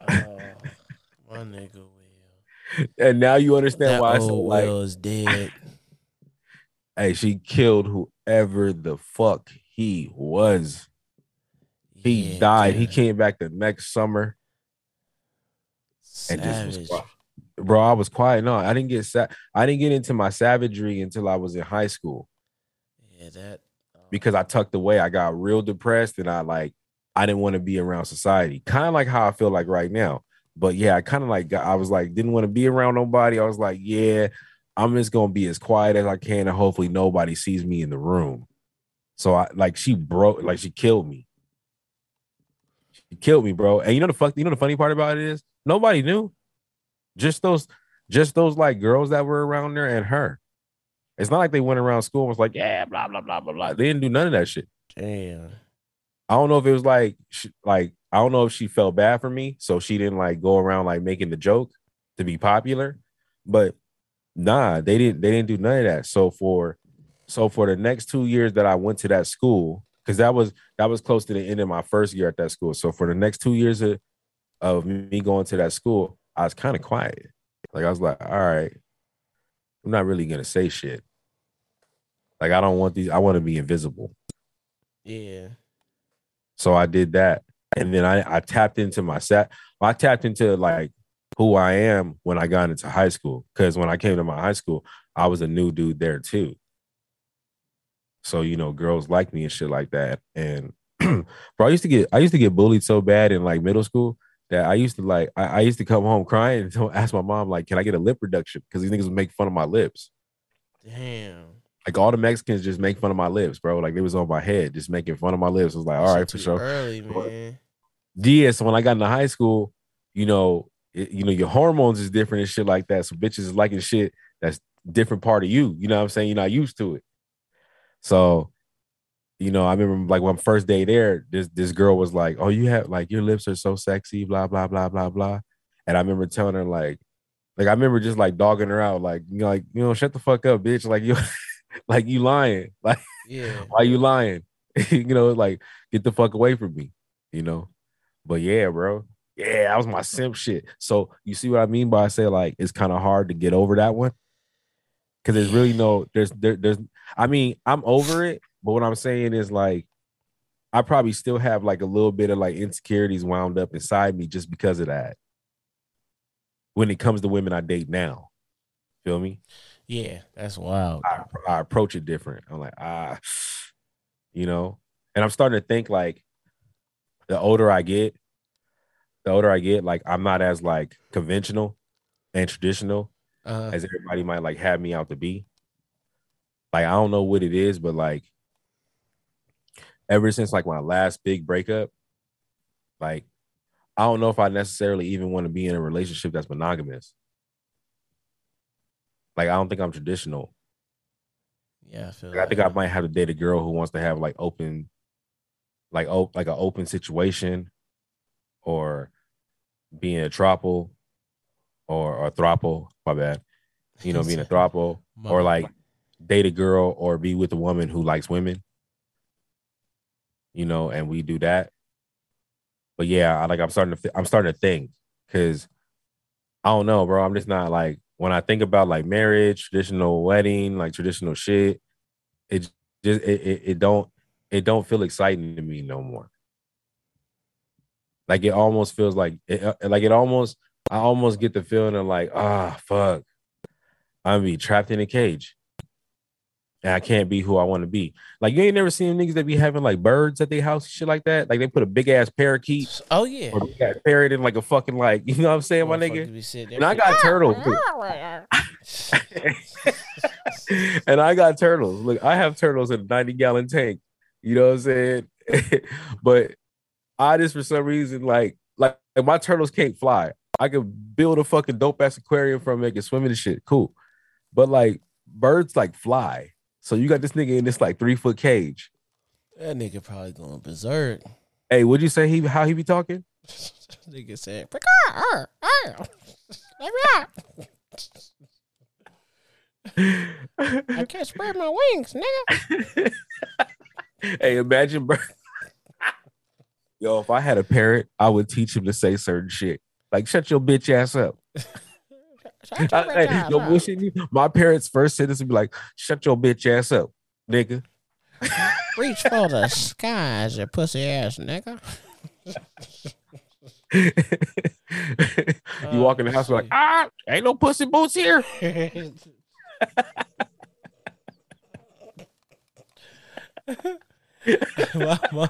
Oh, my nigga Will. And now you understand That why I said like Will is dead. hey, she killed whoever the fuck he was. He Yeah, died. He came back the next summer and just was Savage. quiet. Bro, I was quiet. No, I didn't get sa- I didn't get into my savagery until I was in high school Yeah, that. Because I tucked away. I got real depressed and I like I didn't want to be around society. Kind of like how I feel like right now. But yeah, I kind of like I was like didn't want to be around nobody. I was like, yeah, I'm just gonna be as quiet as I can and hopefully nobody sees me in the room. So I like she broke like she killed me. She killed me, bro. And you know the fuck, you know the funny part about it is nobody knew. Just those, just those like girls that were around there and her. It's not like they went around school and was like, yeah, blah, blah, blah, blah, blah. They didn't do none of that shit. Damn. I don't know if it was like, she, like, I don't know if she felt bad for me. So she didn't like go around like making the joke to be popular. But nah, they didn't, they didn't do none of that. So for, so for the next two years that I went to that school, because that was, that was close to the end of my first year at that school. So for the next two years of, of me going to that school, I was kind of quiet. Like I was like, all right, I'm not really gonna say shit. Like I don't want these, I want to be invisible. Yeah. So I did that. And then I, I tapped into my set. I tapped into like who I am when I got into high school. Cause when I came to my high school, I was a new dude there too. So, you know, girls like me and shit like that. And bro, I used to get I used to get bullied so bad in like middle school that I used to like I, I used to come home crying and ask my mom, like, can I get a lip reduction? Because these niggas would make fun of my lips. Damn. Like all the Mexicans just make fun of my lips, bro. Like it was on my head, just making fun of my lips. I was like, all right, for sure. Early, man. Yeah, so when I got into high school, you know, it, you know, your hormones is different and shit like that. So bitches is liking shit that's different part of you. You know what I'm saying? You're not used to it. So, you know, I remember like when first day there, this this girl was like, "Oh, you have like your lips are so sexy, blah blah blah blah blah," and I remember telling her like, like I remember just like dogging her out, like you know, like you know, shut the fuck up, bitch, like you, like you lying, like Yeah. why you lying? you know, like get the fuck away from me, you know. But yeah, bro. Yeah, that was my simp shit. So you see what I mean by I say like it's kind of hard to get over that one. Cause there's really no there's there, there's I mean, I'm over it, but what I'm saying is like I probably still have like a little bit of like insecurities wound up inside me just because of that. When it comes to women I date now. Feel me? Yeah. That's wild. I, I approach it different. I'm like, ah, you know, and I'm starting to think like the older I get, the older I get, like I'm not as like conventional and traditional Uh, as everybody might like have me out to be. Like I don't know what it is, but like ever since like my last big breakup, like I don't know if I necessarily even want to be in a relationship that's monogamous. Like I don't think I'm traditional. yeah, I feel. Like, I think I might have to date a girl who wants to have like open, like op- like an open situation, or being a tropo, or or throuple. My bad. You know, being a throuple, or like date a girl or be with a woman who likes women. You know, and we do that. But yeah, I like I'm starting to I'm starting to think because I don't know, bro. I'm just not like when I think about like marriage, traditional wedding, like traditional shit. It just it, it, it don't it don't feel exciting to me no more. Like it almost feels like it, uh, like it almost I almost get the feeling of like ah fuck, I'm be trapped in a cage, and I can't be who I want to be. Like you ain't never seen niggas that be having like birds at their house, and shit like that. Like they put a big ass parakeet. Oh yeah, or big ass parrot in like a fucking like you know what I'm saying, my nigga. And I got oh, turtles. and I got turtles. Look, I have turtles in a 90 gallon tank. You know what I'm saying? but I just for some reason like like my turtles can't fly. I could build a fucking dope ass aquarium from it, can swim in the shit. Cool. But like birds like fly. So you got this nigga in this like three foot cage. That nigga probably going berserk. Hey, would you say he how he be talking? nigga said, I can't spread my wings, nigga. hey, imagine bro. Yo, if I had a parrot, I would teach him to say certain shit. Like, shut your bitch ass up. I, hey, yo, bullshit, my parents' first sentence would be like, shut your bitch ass up, nigga. Reach for the skies, you pussy ass nigga. you walk in the house, like, ah, ain't no pussy boots here. my, my, my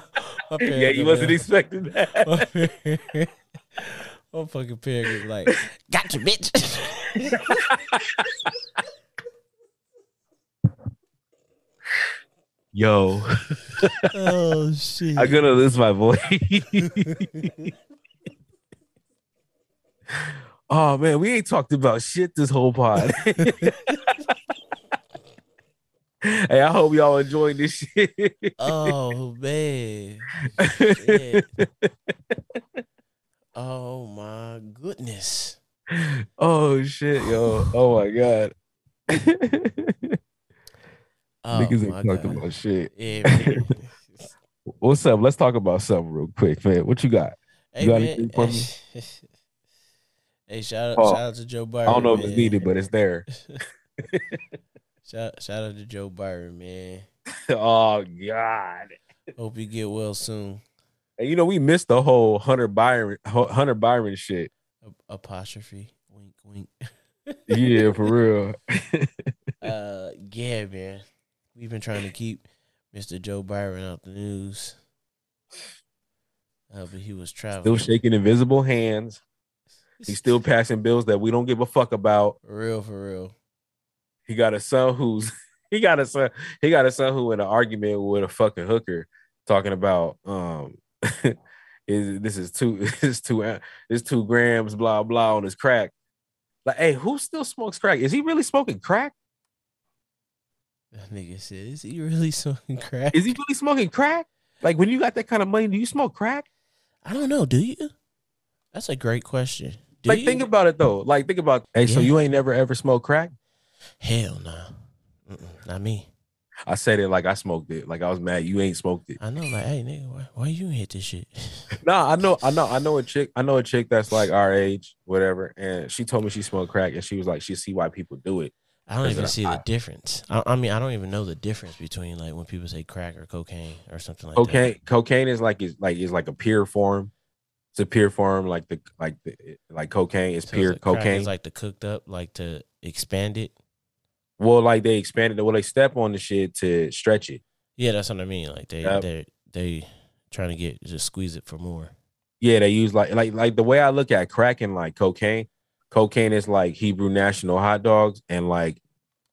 yeah, you wasn't expecting that. My fucking parent is like, gotcha, bitch. Yo. oh shit. I'm gonna lose my voice. oh man, we ain't talked about shit this whole pod. hey, I hope y'all enjoying this shit. oh man. Oh my goodness. Oh shit, yo. Oh my god. oh Niggas ain't talking about shit. Yeah, What's up? Let's talk about something real quick, man. What you got? Hey, you got anything for me? hey, shout out, oh, shout out to Joe Byron. I don't know man. if it's needed, but it's there. shout, shout out to Joe Byron, man. oh God. Hope you get well soon. And you know, we missed the whole Hunter Byron Hunter Byron shit. Apostrophe. Wink wink. yeah, for real. uh yeah, man. We've been trying to keep Mr. Joe Byron out the news. Uh, but he was traveling. Still shaking invisible hands. He's still passing bills that we don't give a fuck about. For real, for real. He got a son who's he got a son he got a son who in an argument with a fucking hooker talking about um is this is two this two this two grams blah blah on his crack. Like, hey, who still smokes crack? Is he really smoking crack? That nigga said, "Is he really smoking crack? Is he really smoking crack? Like, when you got that kind of money, do you smoke crack? I don't know. Do you? That's a great question. Do like, you? think about it though. Like, think about. Hey, yeah. so you ain't never ever smoked crack? Hell no, nah. not me. I said it like I smoked it. Like I was mad you ain't smoked it. I know, like, hey nigga, why, why you hit this shit? nah, I know, I know, I know a chick. I know a chick that's like our age, whatever. And she told me she smoked crack, and she was like, she see why people do it. I don't even see I, the difference. I, I, mean, I don't even know the difference between like when people say crack or cocaine or something like cocaine, that. Cocaine is like is like is like a pure form. It's a pure form, like the like the like cocaine is so pure cocaine. It's like the cooked up, like to expand it. Well, like they expanded it. Well, they step on the shit to stretch it. Yeah, that's what I mean. Like they yep. they they trying to get just squeeze it for more. Yeah, they use like like like the way I look at crack and like cocaine. Cocaine is like Hebrew national hot dogs, and like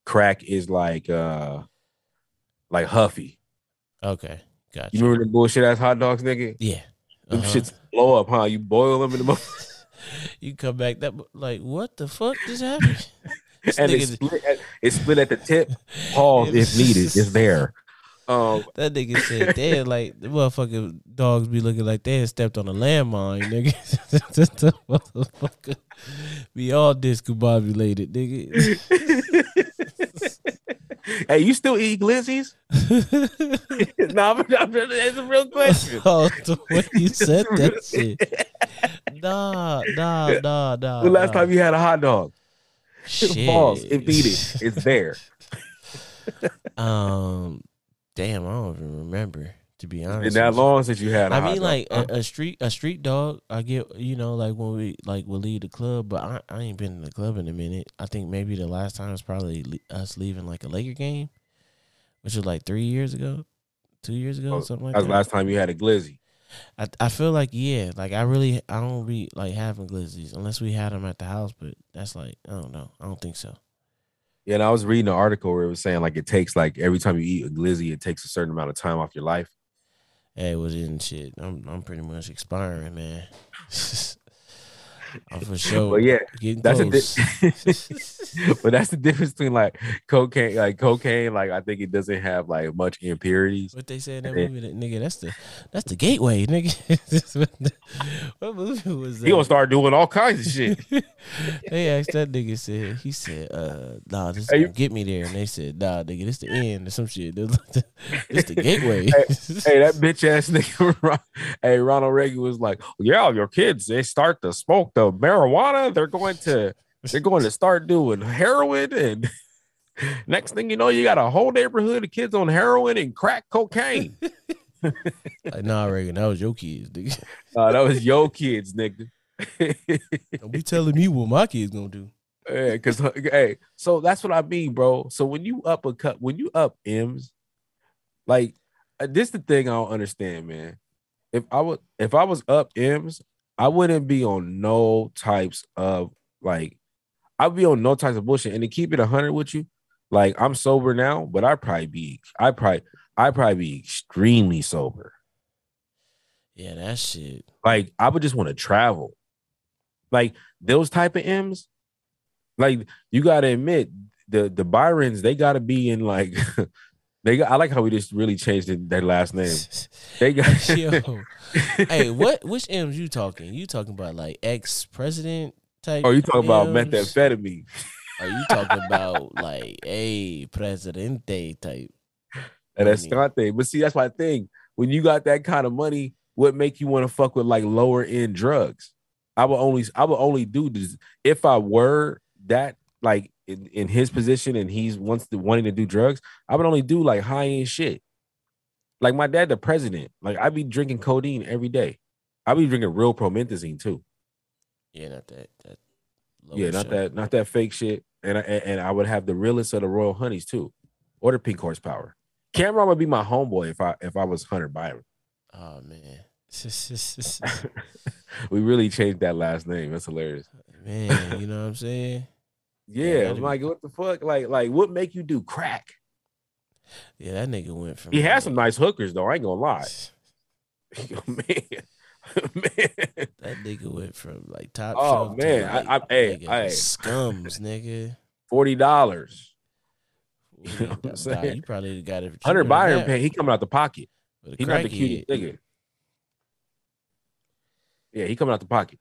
crack is like uh like Huffy. Okay, gotcha. You remember the bullshit ass hot dogs, nigga? Yeah. Them uh-huh. shits blow up, huh? You boil them in the. you come back that like what the fuck just happened? and it's split, at, it's split at the tip. Pause if needed. It's there. Um, that nigga said, "They like the motherfucking dogs be looking like they had stepped on a landmine, nigga. the motherfucker be all discombobulated, nigga." hey, you still eat glizzies? no, I'm, I'm, it's a real question. oh, the way you said that shit. Nah, nah, nah, nah. The last nah. time you had a hot dog? Shit. Balls, it beat it. It's there. Um, damn, I don't even remember. To be honest, Been that long since you had. I mean, like a, a street a street dog. I get you know like when we like we'll leave the club, but I, I ain't been in the club in a minute. I think maybe the last time was probably le- us leaving like a Laker game, which was like three years ago, two years ago, Oh, something like that was that. last time you had a glizzy. I I feel like yeah, like I really I don't be like having glizzies unless we had them at the house, but that's like I don't know. I don't think so. Yeah, and I was reading an article where it was saying like it takes like every time you eat a glizzy, it takes a certain amount of time off your life. Hey, was in shit. I'm I'm pretty much expiring, man. I'm for sure. But yeah, getting that's di- but that's the difference between like cocaine, like cocaine. Like I think it doesn't have like much impurities. What they said in that movie, that, nigga, that's the that's the gateway, nigga. What, movie was that? He gonna start doing all kinds of shit. they asked that nigga said he said, uh nah, this is Hey, get me there. And they said, nah, nigga, this the end or some shit. This the, this the gateway. hey, that bitch ass nigga. Hey, Ronald Reagan was like, "Yeah, your kids they start to smoke the marijuana. They're going to they're going to start doing heroin, and next thing you know, you got a whole neighborhood of kids on heroin and crack cocaine. like, nah, Reagan, that was your kids, nigga. Uh, that was your kids, nigga. Don't be telling me what my kids gonna do. Yeah, because hey, so that's what I mean, bro. So when you up a cut, when you up M's, like uh, this the thing I don't understand, man. If I would, if I was up M's, I wouldn't be on no types of like, I'd be on no types of bullshit. And to keep it hundred with you, like I'm sober now, but I'd probably be, I probably, I probably be extremely sober. Yeah, that shit. Like I would just want to travel. Like those type of M's, like you gotta admit the the Byrons, they gotta be in like they got I like how we just really changed it, their last name. They got Yo, hey, what? Which M's you talking? You talking about like ex president type? Oh, you talking about methamphetamine. Are you talking about like a presidente type? And that's thing. But see, that's my thing. When you got that kind of money, what make you want to fuck with like lower end drugs? I would only I would only do this if I were that like in, in his position and he's wants to wanting to do drugs, I would only do like high end shit. Like my dad, the president, like I'd be drinking codeine every day. I'd be drinking real promethazine too. Yeah, not that. that yeah, not shit. that, not that fake shit. And I and, and I would have the realest of the royal honeys too, or the pink horsepower. Cam'ron would be my homeboy if I if I was Hunter Byron. Oh man, we really changed that last name. That's hilarious. man, you know what I'm saying? Yeah, I'm like, what the fuck? Like, like, what make you do crack? Yeah, that nigga went from. He like, has some nice hookers though. I ain't gonna lie, man. man. That nigga went from like top. Oh, shelf to, man, I- like, I- hey, nigga, hey. scums, nigga. Forty dollars. You, know I'm nah, you probably got it. Hunter Byron, pay, he coming out the pocket. He not the cutest nigga. Yeah, he coming out the pocket.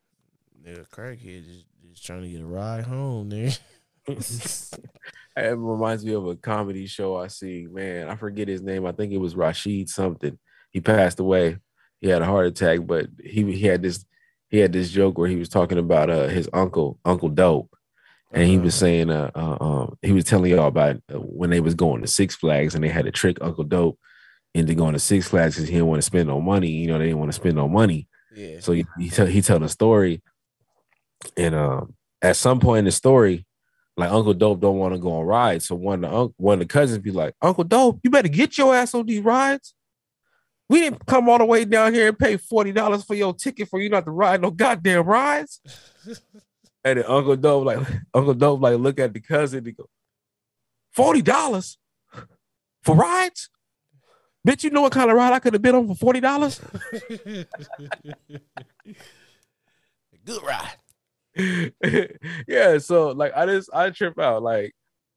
Nigga, crackhead just, just trying to get a ride home, nigga. It reminds me of a comedy show I see. Man, I forget his name. I think it was Rashid something. He passed away. He had a heart attack, but he he had this he had this joke where he was talking about uh his uncle Uncle Dope, and he Uh-huh. was saying uh, uh um he was telling y'all about uh, when they was going to Six Flags and they had to trick Uncle Dope into going to Six Flags because he didn't want to spend no money. You know they didn't want to spend no money. Yeah. So he he tell he tell the story, and um, at some point in the story, like Uncle Dope don't want to go on rides. So one of the one of the cousins be like, Uncle Dope, you better get your ass on these rides. We didn't come all the way down here and pay forty dollars for your ticket for you not to ride no goddamn rides. and then Uncle Dope like Uncle Dope like look at the cousin and go, forty dollars for rides. Bitch, you know what kind of ride I could have been on for forty dollars? Good ride. yeah, so like I just I trip out. Like,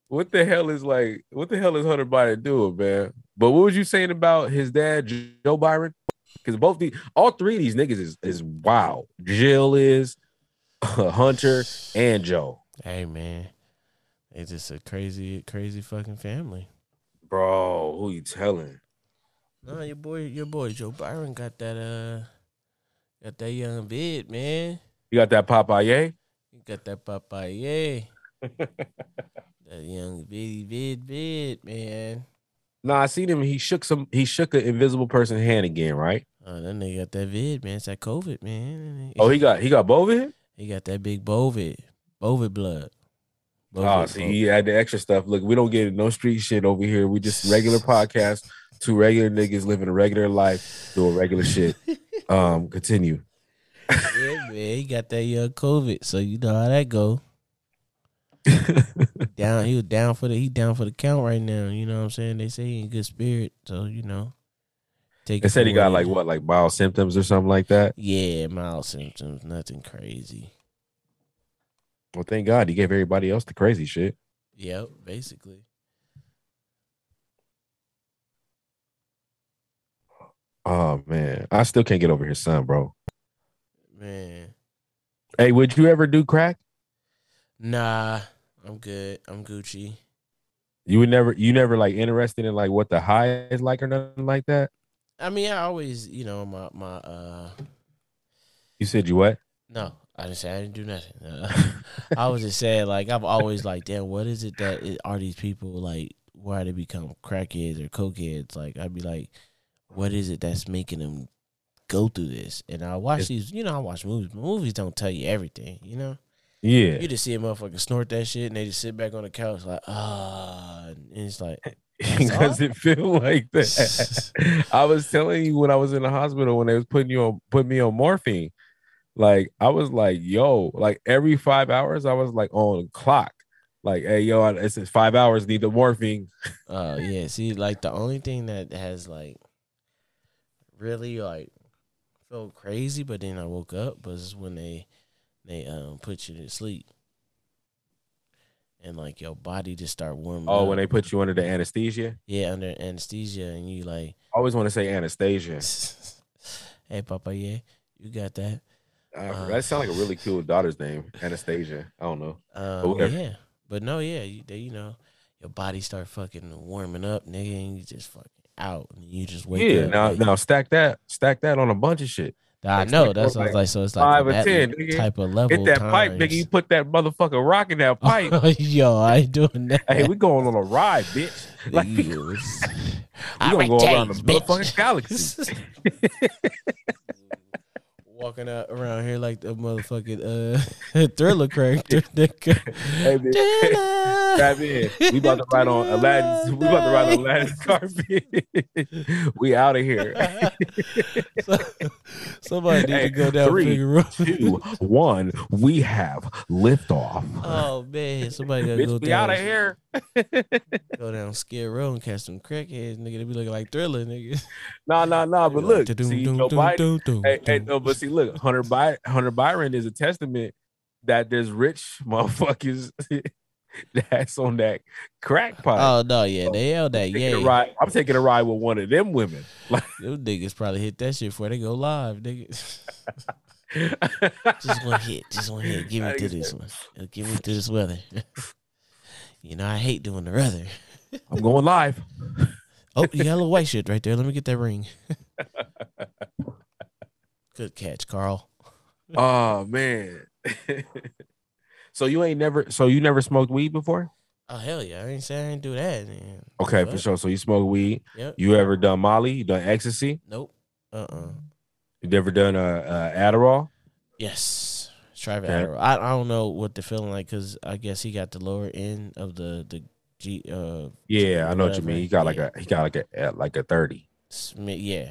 what the hell is like what the hell is Hunter Biden doing, man? But what was you saying about his dad, Joe Byron? Because both the all three of these niggas is is wow. Jill is Hunter and Joe. Hey man, it's just a crazy, crazy fucking family. Bro, who you telling? No, your boy, your boy Joe Byron got that uh, got that young vid, man. You got that Popeye? You got that Popeye. that young bitty vid vid, man. No, I seen him. He shook some. He shook an invisible person hand again, right? Oh, that nigga got that vid, man. It's that COVID, man. Oh, he got he got bovid. He got that big bovid, bovid blood. Oh, Bovid, see, bovid. he had the extra stuff. Look, we don't get no street shit over here. We just regular podcast. Two regular niggas living a regular life, doing regular shit. Um, continue. Yeah, man. He got that young COVID, so you know how that go. Down, he was down for the he down for the count right now. You know what I'm saying? They say he in good spirit, so you know. Take They said he got like what, like mild symptoms or something like that. Yeah, mild symptoms, nothing crazy. Well, thank God he gave everybody else the crazy shit. Yep, basically. Oh man, I still can't get over his son, bro. Man. Hey, would you ever do crack? Nah, I'm good. I'm Gucci. You would never, you never like interested in like what the high is like or nothing like that. I mean, I always, you know, my my uh You said you what? no, I didn't say I didn't do nothing. Uh, I was just saying, like, I've always like, damn, what is it that it, are these people like? Why they become crackheads or cokeheads? Like, I'd be like, what is it that's making them go through this? And I watch It's- these, you know, I watch movies. but Movies don't tell you everything, you know. Yeah, You just see a motherfucker snort that shit, and they just sit back on the couch like, ah, and it's like, because it feel like that. I was telling you when I was in the hospital when they was putting you on, putting me on morphine. Like I was like, yo, like every five hours I was like on clock. Like, hey, yo, it's it's five hours. Need the morphine. Oh yeah, see, like the only thing that has like really like felt crazy, but then I woke up was when they they um put you to sleep, and like your body just start warming. Up. Oh, up. when they put you under the anesthesia. yeah under anesthesia, and you like, I always want to say Anastasia. hey Papa, yeah, you got that. Uh, Uh, that sounds like a really cool daughter's name, Anastasia. I don't know. Um, whatever. yeah, but no, yeah, you, they, you know, your body start fucking warming up, nigga, and you just fucking out, and you just wake yeah, up. now like- now stack that, stack that on a bunch of shit. I It's know like that's what I was like like. So it's like five or that 10, nigga. type of level. Hit that pipe, nigga. You put that motherfucker rock in that oh, pipe. Yo, I ain't doing that. hey, we going on a ride, bitch. Like we gonna go around the bitch. motherfucking galaxy. Walking out around here like the motherfucking uh thriller character. nigga. Hey, bitch. Grab in. We about to ride on Aladdin's. We about to ride on Aladdin's carpet. we out of here. So- Somebody need Hey, to go down three. Two, one. We have liftoff. Oh man, somebody gotta go Bitch, we out of here. Go down Skid Row and catch some crackheads, nigga. They be looking like thriller, nigga. Nah, nah, nah. But look, see, Joe Biden. Hey, hey, no, but see, look, Hunter By Hunter Byron is a testament that there's rich motherfuckers that's on that crack pipe. Oh no, yeah, they held that. Yeah, ride, I'm taking a ride with one of them women. Like, Them niggas probably hit that shit before they go live, nigga. just one hit, just one hit. Give me to this one. Give me to this weather. You know, I hate doing the weather. I'm going live. Oh, you got a little white shit right there. Let me get that ring. Good catch, Carl. Oh man. so you ain't never so you never smoked weed before? Oh hell yeah! I ain't say I ain't do that. Man. Okay, What? for sure. So you smoke weed. Yep. You ever done Molly? You done ecstasy? Nope. Uh uh You never done uh, uh Adderall? Yes. Adderall. I I don't know what the feeling like because I guess he got the lower end of the the G uh Yeah, I know what you mean. He got like Yeah. a he got like a like a 30. Yeah.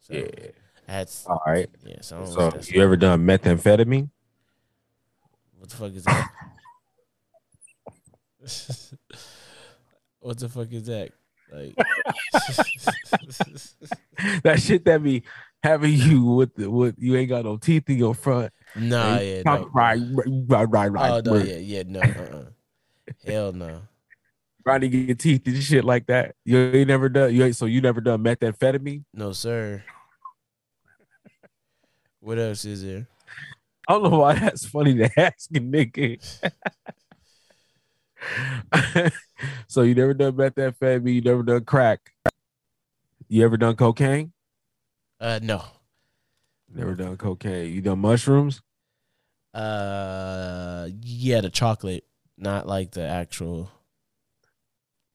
So Yeah. That's All right. yeah. So, So you ever done methamphetamine? what the fuck is that? what the fuck is that? Like, that shit that be having you with the with you ain't got no teeth in your front. And yeah, no. Right, right, right, right. Oh no, yeah, yeah, no, uh-uh. hell no. Trying to get teeth and shit like that. You ain't never done. You ain't so you never done methamphetamine. No, sir. What else is there? I don't know why that's funny to ask a nigga. So you never done methamphetamine? You never done crack? You ever done cocaine? Uh, no. Never done cocaine. You done mushrooms? Uh, yeah, the chocolate, not like the actual.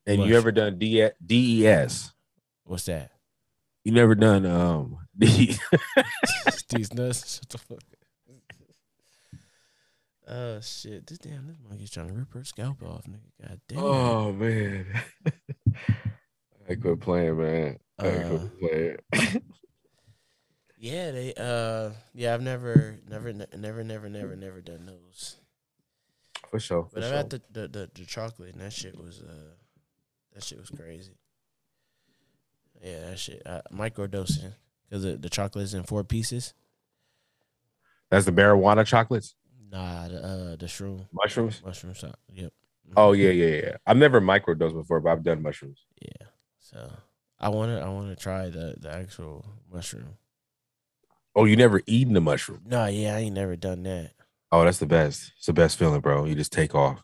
And Mush- you ever done D- DES? What's that? You never done um D- These nuts. Shut the fuck. Oh shit! This damn this monkey's trying to rip her scalp off, nigga. God damn. Oh man. I quit playing, man. I Uh, quit playing. Yeah, they. Uh, yeah, I've never, never, never, never, never, never done those. for sure. For But I've sure. had the, the the the chocolate, and that shit was uh, that shit was crazy. Yeah, that shit. Uh, microdosing because the, the chocolate is in four pieces. That's the marijuana chocolates, Nah, the uh, the shroom mushrooms. mushroom shot. Yep. Oh yeah, yeah, yeah. I've never microdosed before, but I've done mushrooms. Yeah. So I want to I want to try the the actual mushroom. Oh, you never eaten the mushroom? No, yeah, I ain't never done that. Oh, that's the best. It's the best feeling, bro. You just take off.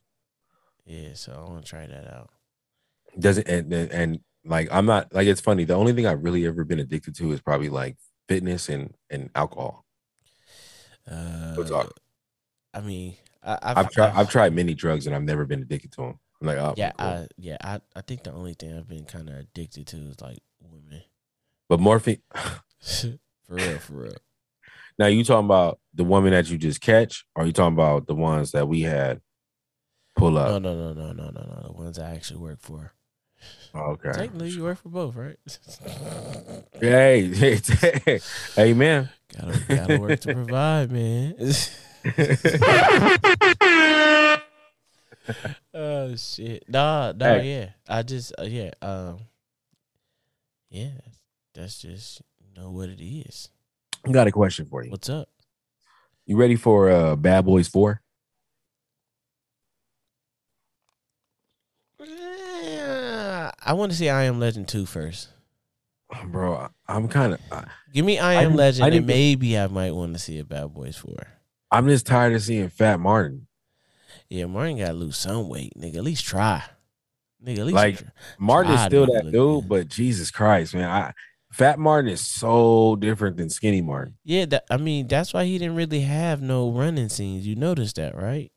Yeah, so I want to try that out. Doesn't and, and and like I'm not like it's funny. The only thing I've really ever been addicted to is probably like fitness and and alcohol. Uh, Real talk. I mean, I, I've, I've tried I've tried many drugs and I've never been addicted to them. I'm like, oh, Yeah, cool. I, yeah, I, I think the only thing I've been kind of addicted to is like women. but morphine. for real, for real. Now you talking about the woman that you just catch, or you talking about the ones that we had pull up? no, no, no, no, no, no. The ones I actually work for. Okay. Technically, you work for both, right? Hey, hey, hey, hey, man. gotta, gotta work to provide, man. oh shit! Nah, nah, Hey. yeah. I just, uh, yeah, um, yeah. That's just you know what it is. I got a question for you. What's up? You ready for uh Bad Boys Four? Eh, I want to see I Am Legend 2 first. Bro, I- I'm kind of Give me I I Am didn't- Legend, I and maybe I might want to see a Bad Boys 4. I'm just tired of seeing Fat Martin. Yeah, Martin got to lose some weight, nigga. At least try. Nigga, at least Like, try. Martin is still that dude, but Jesus Christ, man, I Fat Martin is so different than Skinny Martin. Yeah, that, I mean, that's why he didn't really have no running scenes. You noticed that, right?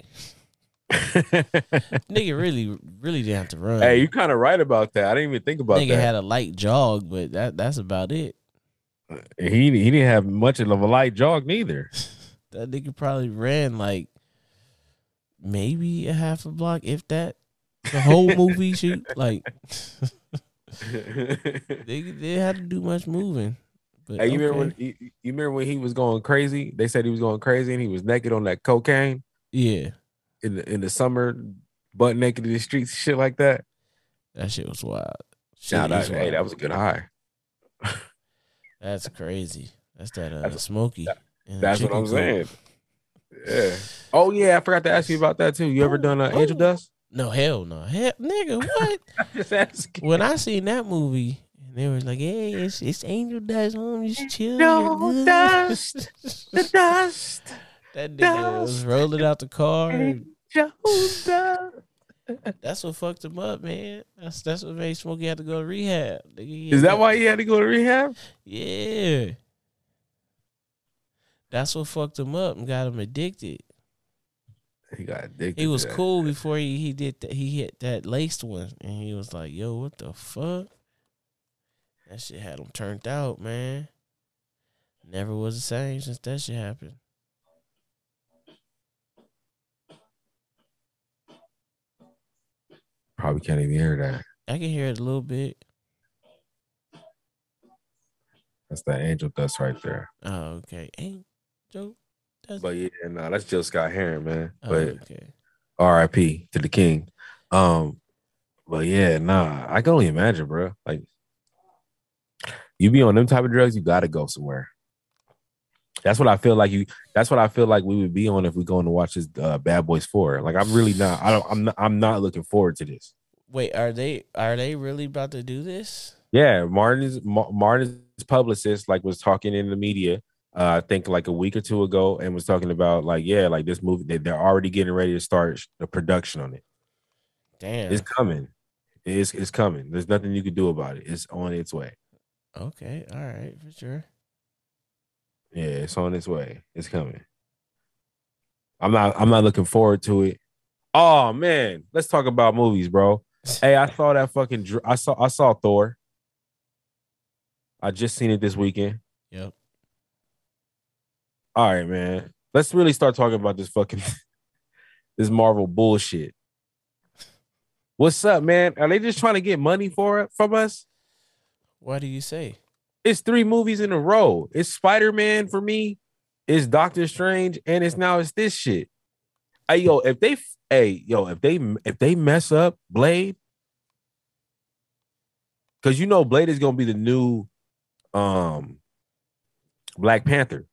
Nigga really, really didn't have to run. hey, you kind of right about that. I didn't even think about that. Nigga that. had a light jog, but that that's about it. Uh, he he didn't have much of a light jog neither. That nigga probably ran like maybe a half a block, if that. The whole movie shoot, like they they had to do much moving. But Hey, you remember when okay. you, you remember when he was going crazy? They said he was going crazy and he was naked on that cocaine yeah, in the in the summer, butt naked in the streets, shit like that. that shit was wild. Shit Nah, that, hey, that was a good high. That's crazy. That's that uh, That's- Smokey. that- That's what I'm saying. Yeah. Oh yeah, I forgot to ask you about that too. You ever done uh, Angel. Dust? No, hell no. Hell, nigga, what? Just asking. when I seen that movie, and they was like, "Hey, it's, it's Angel Dust, home, just chill." No dust, The dust, that nigga was rolling out the car. Angel Dust. that's what fucked him up, man. That's that's what made Smokey have to go to rehab. Nigga, Is that why he had to go to rehab? Yeah. That's what fucked him up and got him addicted. He got addicted. He was cool before he, he did that. He hit that laced one, and he was like, "Yo, what the fuck?" That shit had him turned out, man. Never was the same since that shit happened. Probably can't even hear that. I can hear it a little bit. That's that Angel Dust right there. Oh, okay. Joe? That's But yeah, no, that's Gil Scott-Heron, man. oh, But okay. R.I.P. to the king. Um, but yeah, nah, I can only imagine, bro. Like, you be on them type of drugs, you gotta go somewhere. That's what I feel like you. That's what I feel like we would be on if we going to watch this uh, Bad Boys Four. Like, I'm really not. I don't. I'm not. I'm not looking forward to this. Wait, are they are they really about to do this? Yeah, Martin's Martin's publicist like was talking in the media. Uh, I think like a week or two ago, and was talking about like, yeah, like this movie. They, they're already getting ready to start the production on it. Damn. It's coming. It's it's coming. There's nothing you can do about it. It's on its way. Okay, all right, for sure. Yeah, it's on its way. It's coming. I'm not I'm not looking forward to it. Oh man, let's talk about movies, bro. Hey, I saw that fucking I saw I saw Thor. I just seen it this weekend. All right, man. Let's really start talking about this fucking this Marvel bullshit. What's up, man? Are they just trying to get money for it from us? What do you say? It's three movies in a row. It's Spider-Man for me, it's Doctor Strange, and it's now it's this shit. Hey, yo, if they hey, yo, if they if they mess up Blade, because you know Blade is gonna be the new um Black Panther.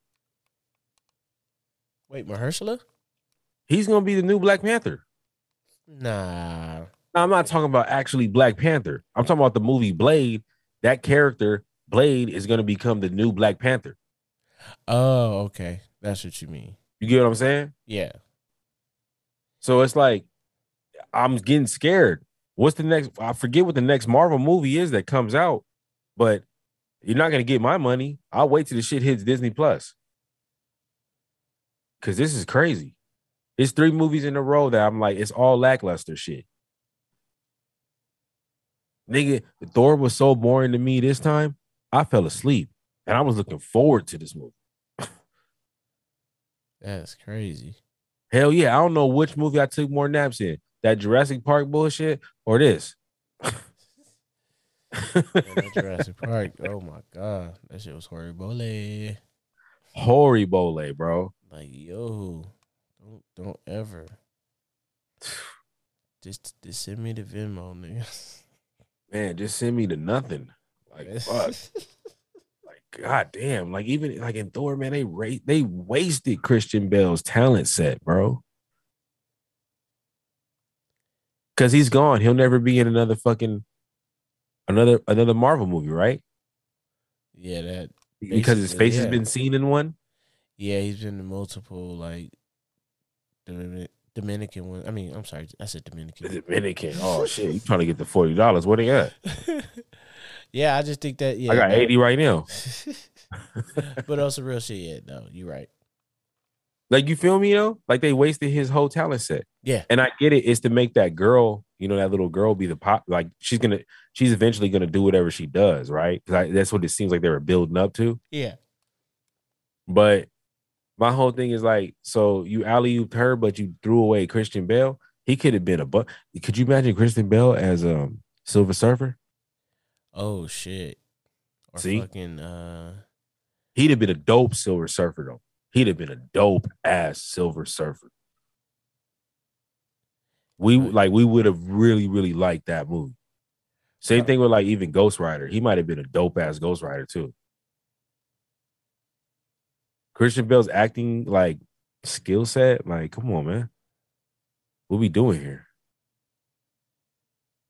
Wait, Mahershala? He's gonna be the new Black Panther. Nah. Now, I'm not talking about actually Black Panther. I'm talking about the movie Blade. That character, Blade, is gonna become the new Black Panther. Oh, okay. That's what you mean. You get what I'm saying? Yeah. So it's like I'm getting scared. What's the next? I forget what the next Marvel movie is that comes out, but you're not gonna get my money. I'll wait till the shit hits Disney Plus. Cause this is crazy. It's three movies in a row that I'm like, it's all lackluster shit. Nigga, Thor was so boring to me this time. I fell asleep and I was looking forward to this movie. That's crazy. Hell yeah. I don't know which movie I took more naps in that Jurassic Park bullshit or this. Yeah, Jurassic Park. Oh my god, that shit was horrible. Horrible, bro. Like yo, don't don't ever. Just just send me the Venmo, nigga. Man, just send me to nothing. Like fuck. like god damn. Like even like in Thor, man, they ra- they wasted Christian Bale's talent set, bro. Cause he's gone. He'll never be in another fucking another another Marvel movie, right? yeah, that. Because his face has been seen in one. Yeah, he's been in multiple like Domin- Dominican one. I mean, I'm sorry, I said Dominican. Dominican. Oh shit, you trying to get the forty dollars? What they got? yeah, I just think that. Yeah, I got no. eighty right now. but also real shit. Yeah, no, you're right. Like you feel me though? Like they wasted his whole talent set. Yeah, And I get it. It's to make that girl, you know, that little girl be the pop. Like she's gonna, she's eventually gonna do whatever she does, right? Because that's what it seems like they were building up to. yeah. But my whole thing is like, so you alley ooped her, but you threw away Christian Bale. He could have been a but. Could you imagine Christian Bale as um Silver Surfer? Oh shit. Or See? fucking uh He'd have been a dope Silver Surfer though. He'd have been a dope ass Silver Surfer. We like we would have really really liked that movie. Same thing with like even Ghost Rider. He might have been a dope ass Ghost Rider too. Christian Bale's acting like skill set, like come on, man. What we doing here?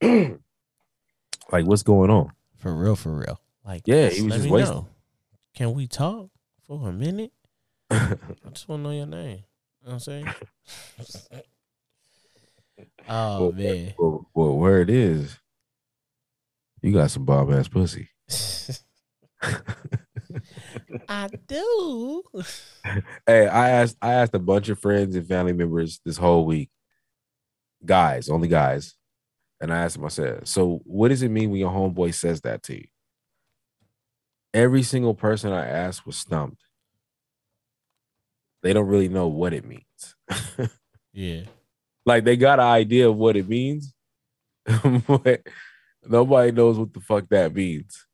like what's going on? for real, for real. Like Yeah, he was just wasting. know. Can we talk for a minute? I just want to know your name. You know what I'm saying? oh Well, man. well, well, where it is, you got some bomb ass pussy. I do. Hey, I asked I asked a bunch of friends and family members this whole week, guys, only guys, and I asked them. I said, "So, what does it mean when your homeboy says that to you?" Every single person I asked was stumped. They don't really know what it means. Yeah. like they got an idea of what it means, but nobody knows what the fuck that means.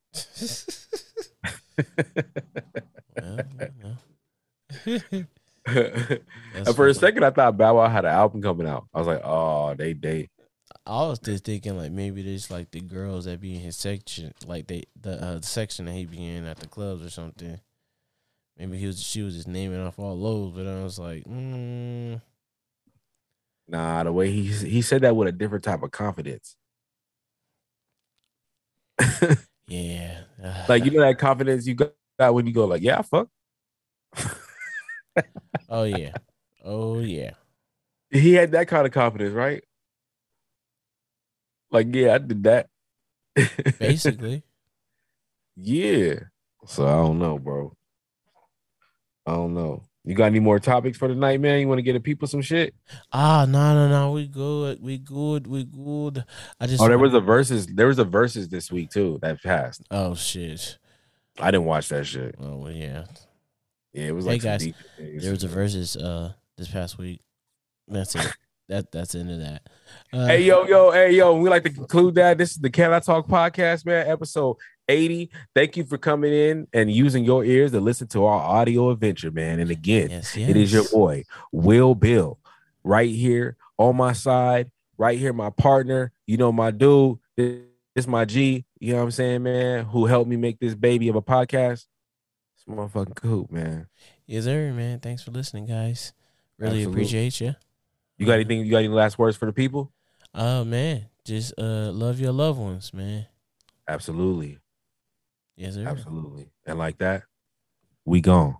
Well, you and for a second, I thought Bow Wow had an album coming out. I was like, oh, they they I was just thinking like maybe there's like the girls that be in his section, like they the uh, section that he be in at the clubs or something. Maybe he was she was just naming off all those, but I was like, mm, nah. The way he he said that with a different type of confidence. yeah, like you know that confidence you got when you go like, yeah, fuck. oh yeah, oh yeah, He had that kind of confidence, right? Like, yeah, I did that. Basically. yeah. So I don't know, bro. I don't know. You got any more topics for tonight, man? You want to get the people some shit? Ah, no, no, no. We good. We good. We good. I just Oh, there was a Verzuz. There was a Verzuz this week too that passed. Oh shit. I didn't watch that shit. Oh well, yeah. Yeah, it was Hey, like guys, deep things. There was a Verzuz uh this past week. That's it. that that's the end of that. Uh, Hey yo yo hey yo, we like to conclude that. This is the Can I Talk podcast, man. Episode 80. Thank you for coming in and using your ears to listen to our audio adventure, man. And again, Yes, yes. it is your boy, Will Bill, right here on my side, right here, my partner. You know, my dude. This this my G, you know what I'm saying, man, who helped me make this baby of a podcast. It's motherfucking cool, man. Yes, sir, man. Thanks for listening, guys. Really Absolutely. appreciate you. You got anything? You got any last words for the people? Oh man, just uh love your loved ones, man. Absolutely. Yes, sir. Absolutely. And like that, we gone.